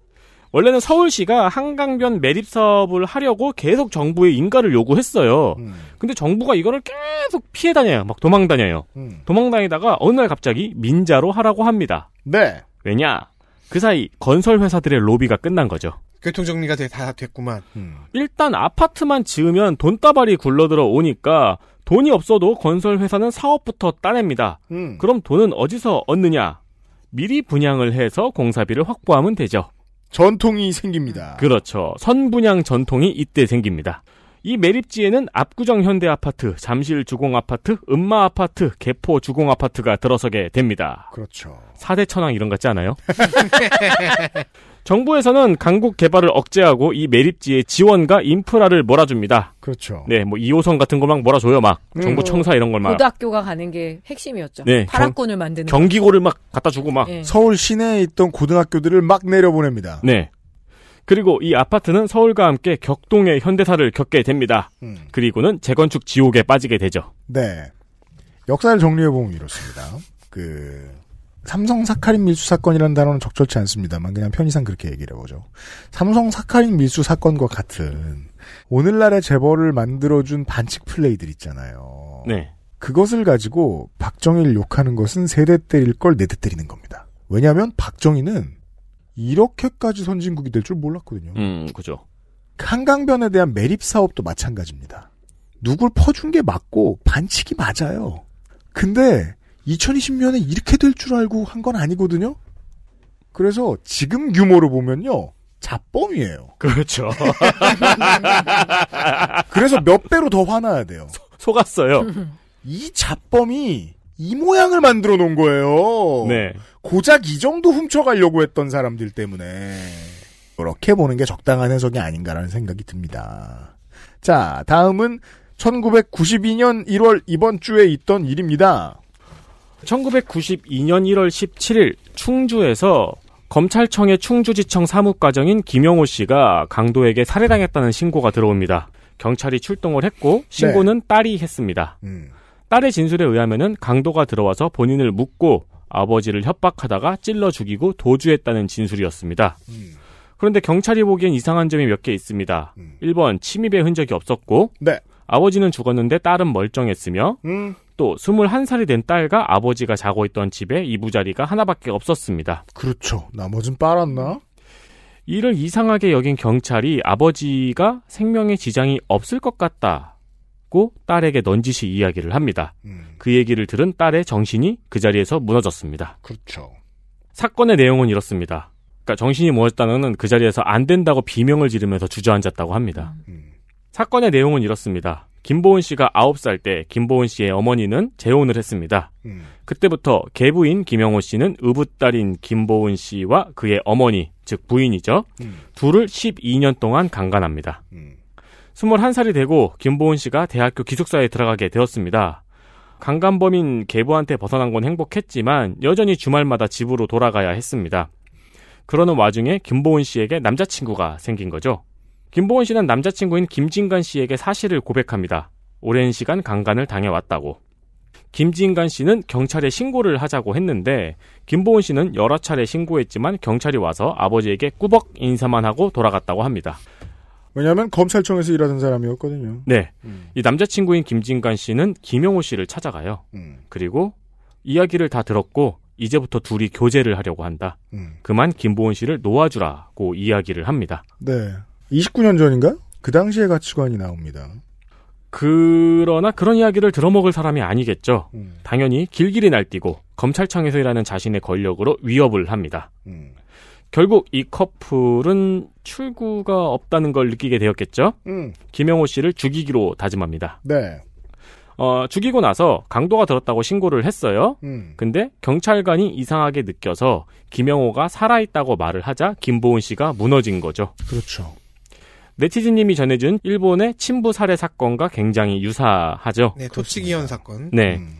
S3: 원래는 서울시가 한강변 매립 사업을 하려고 계속 정부에 인가를 요구했어요.
S2: 음.
S3: 근데 정부가 이거를 계속 피해 다녀요. 막 도망 다녀요.
S2: 음.
S3: 도망 다니다가 어느 날 갑자기 민자로 하라고 합니다.
S2: 네.
S3: 왜냐? 그 사이 건설 회사들의 로비가 끝난 거죠.
S4: 교통 정리가 돼- 다 됐구만.
S3: 일단 아파트만 지으면 돈다발이 굴러들어 오니까 돈이 없어도 건설 회사는 사업부터 따냅니다.
S2: 음.
S3: 그럼 돈은 어디서 얻느냐? 미리 분양을 해서 공사비를 확보하면 되죠.
S2: 전통이 생깁니다.
S3: 그렇죠. 선분양 전통이 이때 생깁니다. 이 매립지에는 압구정 현대 아파트, 잠실 주공 아파트, 음마 아파트, 개포 주공 아파트가 들어서게 됩니다.
S2: 그렇죠.
S3: 4대 천왕 이런 것 같지 않아요? 정부에서는 강국 개발을 억제하고 이 매립지에 지원과 인프라를 몰아줍니다.
S2: 그렇죠.
S3: 네, 뭐 2호선 같은 걸막 몰아줘요, 막.
S5: 음.
S3: 정부 청사 이런 걸 막.
S5: 고등학교가 가는 게 핵심이었죠.
S3: 네,
S5: 파라곤을 만드는.
S3: 경기고를 막 갖다 주고 막.
S5: 예.
S2: 서울 시내에 있던 고등학교들을 막 내려보냅니다.
S3: 네. 그리고 이 아파트는 서울과 함께 격동의 현대사를 겪게 됩니다.
S2: 음.
S3: 그리고는 재건축 지옥에 빠지게 되죠.
S2: 네. 역사를 정리해보면 이렇습니다. 그, 삼성 사카린 밀수 사건이라는 단어는 적절치 않습니다만 그냥 편의상 그렇게 얘기를 해보죠. 삼성 사카린 밀수 사건과 같은 오늘날의 재벌을 만들어준 반칙 플레이들 있잖아요.
S3: 네.
S2: 그것을 가지고 박정희를 욕하는 것은 세대 때릴 걸 네 대 때리는 겁니다. 왜냐하면 박정희는 이렇게까지 선진국이 될 줄 몰랐거든요.
S3: 음, 그죠.
S2: 한강변에 대한 매립 사업도 마찬가지입니다. 누굴 퍼준 게 맞고 반칙이 맞아요. 근데 2020년에 이렇게 될 줄 알고 한 건 아니거든요. 그래서 지금 규모로 보면요. 자범이에요.
S3: 그렇죠.
S2: 그래서 몇 배로 더 화나야 돼요.
S3: 속았어요.
S2: 이 자범이 이 모양을 만들어 놓은 거예요.
S3: 네.
S2: 고작 이 정도 훔쳐가려고 했던 사람들 때문에 그렇게 보는 게 적당한 해석이 아닌가라는 생각이 듭니다. 자, 다음은 1992년 1월 이번 주에 있던 일입니다.
S3: 1992년 1월 17일 충주에서 검찰청의 충주지청 사무과정인 김영호 씨가 강도에게 살해당했다는 신고가 들어옵니다. 경찰이 출동을 했고 신고는 딸이 했습니다. 딸의 진술에 의하면은 강도가 들어와서 본인을 묻고 아버지를 협박하다가 찔러 죽이고 도주했다는 진술이었습니다. 그런데 경찰이 보기엔 이상한 점이 몇 개 있습니다. 1번 침입의 흔적이 없었고
S2: 네.
S3: 아버지는 죽었는데 딸은 멀쩡했으며
S2: 음.
S3: 또 21살이 된 딸과 아버지가 자고 있던 집에 이부자리가 하나밖에 없었습니다.
S2: 그렇죠. 나머진 빨았나?
S3: 이를 이상하게 여긴 경찰이 아버지가 생명에 지장이 없을 것 같다고 딸에게 넌지시 이야기를 합니다. 그 얘기를 들은 딸의 정신이 그 자리에서 무너졌습니다.
S2: 그렇죠.
S3: 사건의 내용은 이렇습니다. 그러니까 정신이 무너졌다는 그 자리에서 안 된다고 비명을 지르면서 주저앉았다고 합니다. 사건의 내용은 이렇습니다. 김보은 씨가 9살 때 김보은 씨의 어머니는 재혼을 했습니다. 그때부터 계부인 김영호 씨는 의붓딸인 김보은 씨와 그의 어머니, 즉 부인이죠. 둘을 12년 동안 강간합니다. 21살이 되고 김보은 씨가 대학교 기숙사에 들어가게 되었습니다. 강간범인 계부한테 벗어난 건 행복했지만 여전히 주말마다 집으로 돌아가야 했습니다. 그러는 와중에 김보은 씨에게 남자친구가 생긴 거죠. 김보은 씨는 남자친구인 김진관 씨에게 사실을 고백합니다. 오랜 시간 강간을 당해왔다고. 김진관 씨는 경찰에 신고를 하자고 했는데 김보은 씨는 여러 차례 신고했지만 경찰이 와서 아버지에게 꾸벅 인사만 하고 돌아갔다고 합니다.
S2: 왜냐하면 검찰청에서 일하던 사람이었거든요.
S3: 네. 이 남자친구인 김진관 씨는 김영호 씨를 찾아가요. 그리고 이야기를 다 들었고 이제부터 둘이 교제를 하려고 한다. 그만 김보은 씨를 놓아주라고 이야기를 합니다.
S2: 네. 29년 전인가요? 그 당시의 가치관이 나옵니다.
S3: 그러나 그런 이야기를 들어먹을 사람이 아니겠죠.
S2: 음.
S3: 당연히 길길이 날뛰고 검찰청에서 일하는 자신의 권력으로 위협을 합니다.
S2: 음.
S3: 결국 이 커플은 출구가 없다는 걸 느끼게 되었겠죠.
S2: 음.
S3: 김영호 씨를 죽이기로 다짐합니다.
S2: 네.
S3: 어, 죽이고 나서 강도가 들었다고 신고를 했어요.
S2: 음.
S3: 근데 경찰관이 이상하게 느껴서 김영호가 살아있다고 말을 하자 김보은 씨가 무너진 거죠.
S2: 그렇죠.
S3: 네티즌님이 전해준 일본의 친부 살해 사건과 굉장히 유사하죠.
S4: 네, 토치기현 사건.
S3: 네.
S2: 음.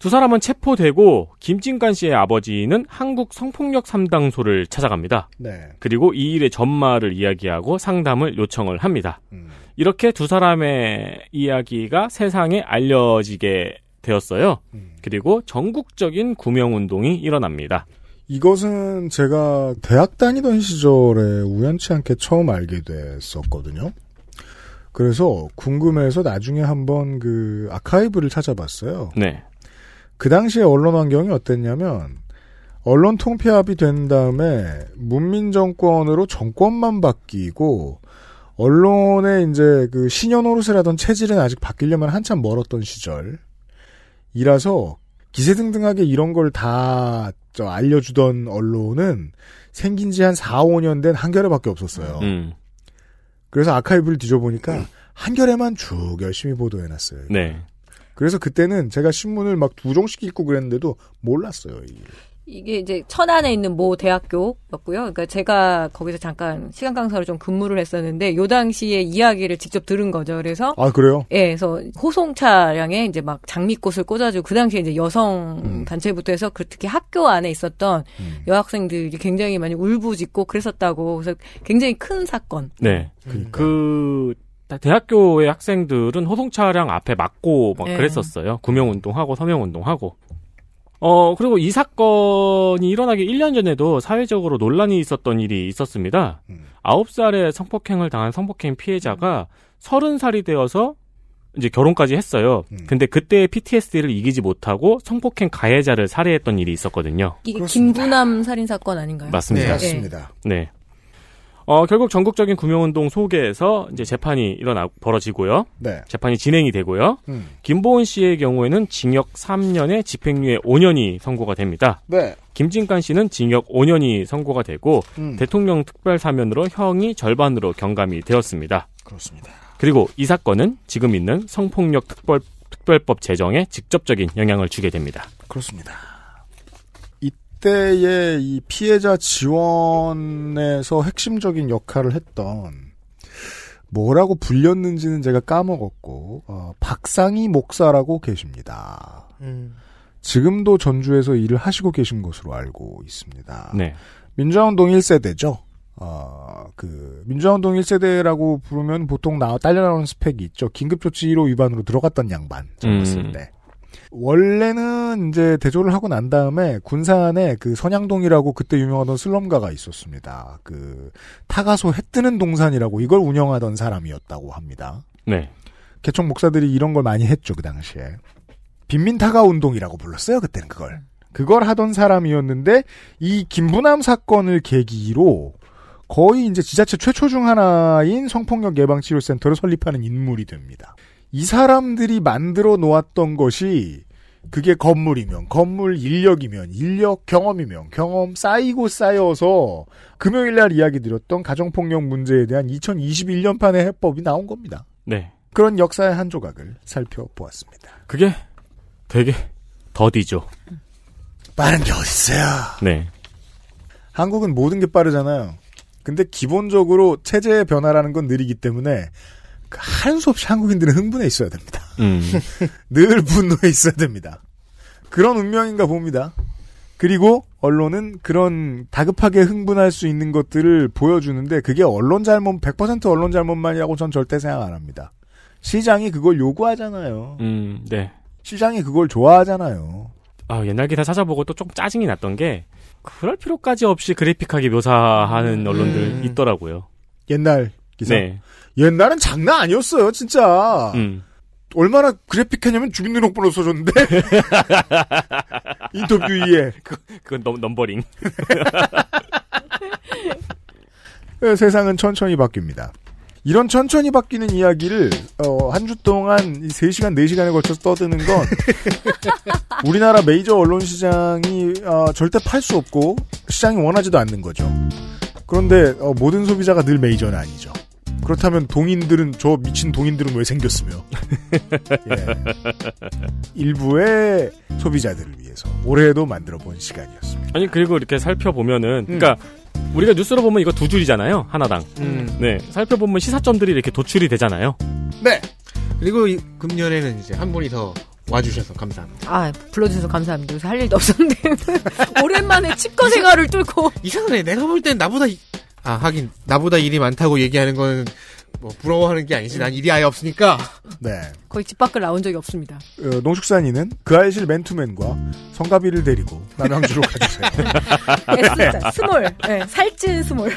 S3: 두 사람은 체포되고 김진관 씨의 아버지는 한국 성폭력 상담소를 찾아갑니다.
S2: 네.
S3: 그리고 이 일의 전말을 이야기하고 상담을 요청을 합니다.
S2: 음.
S3: 이렇게 두 사람의 이야기가 세상에 알려지게 되었어요.
S2: 음.
S3: 그리고 전국적인 구명 운동이 일어납니다.
S2: 이것은 제가 대학 다니던 시절에 우연치 않게 처음 알게 됐었거든요. 그래서 궁금해서 나중에 한번 그 아카이브를 찾아봤어요.
S3: 네.
S2: 그 당시에 언론 환경이 어땠냐면 언론 통폐합이 된 다음에 문민 정권으로 정권만 바뀌고 언론의 이제 그 신여 노릇을 하던 체질은 아직 바뀌려면 한참 멀었던 시절이라서 기세등등하게 이런 걸 다 알려주던 언론은 생긴 지 한 4, 5년 된 한겨레밖에 없었어요.
S3: 음.
S2: 그래서 아카이브를 뒤져보니까 한겨레만 쭉 열심히 보도해놨어요.
S3: 네.
S2: 그래서 그때는 제가 신문을 막 두 종씩 읽고 그랬는데도 몰랐어요. 이.
S5: 이게 이제 천안에 있는 모 대학교였고요. 그러니까 제가 거기서 잠깐 시간 강사로 좀 근무를 했었는데 요 당시에 이야기를 직접 들은 거죠. 그래서
S2: 아 그래요?
S5: 예, 그래서 호송 차량에 이제 막 장미꽃을 꽂아주고 그 당시에 이제 여성
S2: 음.
S5: 단체부터 해서 그 특히 학교 안에 있었던 여학생들이 굉장히 많이 울부짖고 그랬었다고 그래서 굉장히 큰 사건.
S3: 네.
S2: 그러니까.
S3: 그 대학교의 학생들은 호송 차량 앞에 막고 막
S5: 네.
S3: 그랬었어요. 구명 운동하고 서명 운동하고. 어, 그리고 이 사건이 일어나기 1년 전에도 사회적으로 논란이 있었던 일이 있었습니다.
S2: 음.
S3: 9살에 성폭행을 당한 성폭행 피해자가 30살이 되어서 이제 결혼까지 했어요.
S2: 음.
S3: 근데 그때의 PTSD를 이기지 못하고 성폭행 가해자를 살해했던 일이 있었거든요.
S5: 이게
S2: 그렇습니다.
S5: 김부남 살인 사건 아닌가요?
S3: 맞습니다.
S5: 네.
S2: 맞습니다.
S3: 네. 어, 결국 전국적인 구명운동 속에서 이제 재판이 일어나, 벌어지고요.
S2: 네.
S3: 재판이 진행이 되고요.
S2: 음.
S3: 김보은 씨의 경우에는 징역 3년에 집행유예 5년이 선고가 됩니다.
S2: 네.
S3: 김진관 씨는 징역 5년이 선고가 되고
S2: 음.
S3: 대통령 특별 사면으로 형이 절반으로 경감이 되었습니다.
S2: 그렇습니다.
S3: 그리고 이 사건은 지금 있는 성폭력 특별 특별법 제정에 직접적인 영향을 주게 됩니다.
S2: 그렇습니다. 이때의 이 피해자 지원에서 핵심적인 역할을 했던 뭐라고 불렸는지는 제가 까먹었고 어, 박상희 목사라고 계십니다.
S4: 음.
S2: 지금도 전주에서 일을 하시고 계신 것으로 알고 있습니다.
S3: 네.
S2: 민주화운동 1세대죠. 어, 그, 민주화운동 1세대라고 부르면 보통 나, 딸려 나오는 스펙이 있죠. 긴급조치 1호 위반으로 들어갔던 양반. 젊었을
S3: 음.
S2: 때. 원래는 이제 대조를 하고 난 다음에 군산에 그 선양동이라고 그때 유명하던 슬럼가가 있었습니다. 그, 타가소 해 뜨는 동산이라고 이걸 운영하던 사람이었다고 합니다.
S3: 네.
S2: 개척 목사들이 이런 걸 많이 했죠, 그 당시에. 빈민 타가 운동이라고 불렀어요, 그때는 그걸. 그걸 하던 사람이었는데, 이 김부남 사건을 계기로 거의 이제 지자체 최초 중 하나인 성폭력 예방치료센터를 설립하는 인물이 됩니다. 이 사람들이 만들어 놓았던 것이 그게 건물이면 건물 인력이면 인력 경험이면 경험 쌓이고 쌓여서 금요일 날 이야기 드렸던 가정폭력 문제에 대한 2021년판의 해법이 나온 겁니다.
S3: 네.
S2: 그런 역사의 한 조각을 살펴보았습니다.
S3: 그게 되게 더디죠.
S2: 빠른 게 어딨어요.
S3: 네.
S2: 한국은 모든 게 빠르잖아요. 근데 기본적으로 체제의 변화라는 건 느리기 때문에 그 한수 없이 한국인들은 흥분해 있어야 됩니다.
S3: 음.
S2: 늘 분노해 있어야 됩니다. 그런 운명인가 봅니다. 그리고 언론은 그런 다급하게 흥분할 수 있는 것들을 보여주는데 그게 언론 잘못 100% 언론 잘못만이라고 전 절대 생각 안 합니다. 시장이 그걸 요구하잖아요.
S3: 음, 네.
S2: 시장이 그걸 좋아하잖아요.
S3: 아, 옛날 기사 찾아보고 또 좀 짜증이 났던 게 그럴 필요까지 없이 그래픽하게 묘사하는 언론들
S2: 음.
S3: 있더라고요.
S2: 옛날 기사.
S3: 네.
S2: 옛날은 장난 아니었어요, 진짜.
S3: 음.
S2: 얼마나 그래픽하냐면 주민등록번호 써줬는데 인터뷰에
S3: 그, 그건 넘, 넘버링.
S2: 네, 세상은 천천히 바뀝니다. 이런 천천히 바뀌는 이야기를 어, 한 주 동안 이 3시간, 4시간에 걸쳐서 떠드는 건 우리나라 메이저 언론 시장이 어, 절대 팔 수 없고 시장이 원하지도 않는 거죠. 그런데 어, 모든 소비자가 늘 메이저는 아니죠. 그렇다면 동인들은 저 미친 동인들은 왜 생겼으며 예. 일부의 소비자들을 위해서 올해에도 만들어본 시간이었습니다.
S3: 아니 그리고 이렇게 살펴보면은 그러니까 우리가 뉴스로 보면 이거 두 줄이잖아요 하나당.
S4: 음.
S3: 네 살펴보면 시사점들이 이렇게 도출이 되잖아요.
S4: 네. 그리고 이 금년에는 이제 한 분이 더 와주셔서 감사합니다.
S5: 아, 불러주셔서 감사합니다. 요새 할 일도 없었는데. 오랜만에 치과 생활을 뚫고.
S4: 이상하네. 내가 볼 땐 나보다 이- 아 하긴 나보다 일이 많다고 얘기하는 거는 뭐 부러워하는 게 아니지. 난 일이 아예 없으니까.
S2: 네.
S5: 거의 집 밖을 나온 적이 없습니다.
S2: 어, 농축산인은 그 알실 맨투맨과 성가비를 데리고 남양주로 가주세요.
S5: S자, 스몰. 네, 살찐 스몰.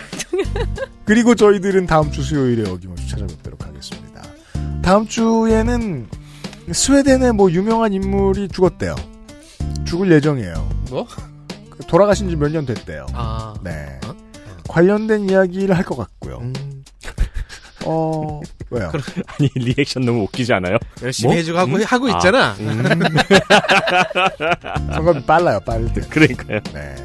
S2: 그리고 저희들은 다음 주 수요일에 어김없이 찾아뵙도록 하겠습니다. 다음 주에는 스웨덴의 뭐 유명한 인물이 죽었대요. 죽을 예정이에요.
S4: 뭐?
S2: 돌아가신 지 몇 년 됐대요.
S4: 아.
S2: 네. 관련된 이야기를 할 것 같고요. 어, 왜요?
S3: 아니 리액션 너무 웃기지 않아요?
S4: 열심히
S3: 뭐?
S4: 해주고 하고,
S3: 음?
S4: 하고
S3: 아,
S4: 있잖아.
S3: 음.
S2: 성감이 빨라요, 빠를 때.
S3: 그러니까요.
S2: 네.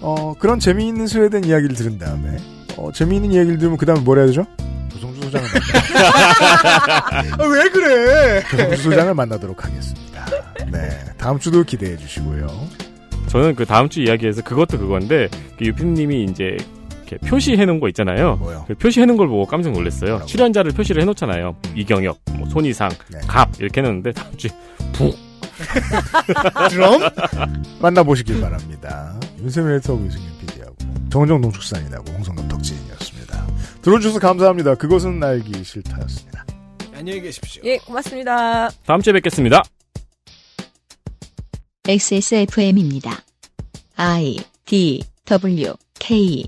S2: 어, 그런 재미있는 스웨덴 이야기를 들은 다음에, 어, 재미있는 이야기를 들으면 그 다음에 뭘 해야 되죠? 조성주 소장을
S4: 아, 왜 그래?
S2: 조성주 소장을 만나도록 하겠습니다. 네. 다음 주도 기대해 주시고요.
S3: 저는 그 다음 주 이야기에서 그것도 그건데 그 유피님이 이제 이렇게 표시해 놓은 거 있잖아요. 그 표시해 놓은 걸 보고 깜짝 놀랐어요. 출연자를 표시를 해 놓잖아요. 이경혁, 뭐 손이상, 갑 이렇게 해 놓는데 다음 주에 북
S2: 드럼? 만나보시길 바랍니다. 윤세민 에디터하고 유승윤 PD하고 정은정 농축산인하고 홍성갑 덕지인이었습니다. 들어주셔서 감사합니다. 그것은 알기 싫다였습니다.
S4: 안녕히 계십시오.
S5: 예, 고맙습니다.
S3: 다음 주에 뵙겠습니다.
S1: XSFM입니다. I D W K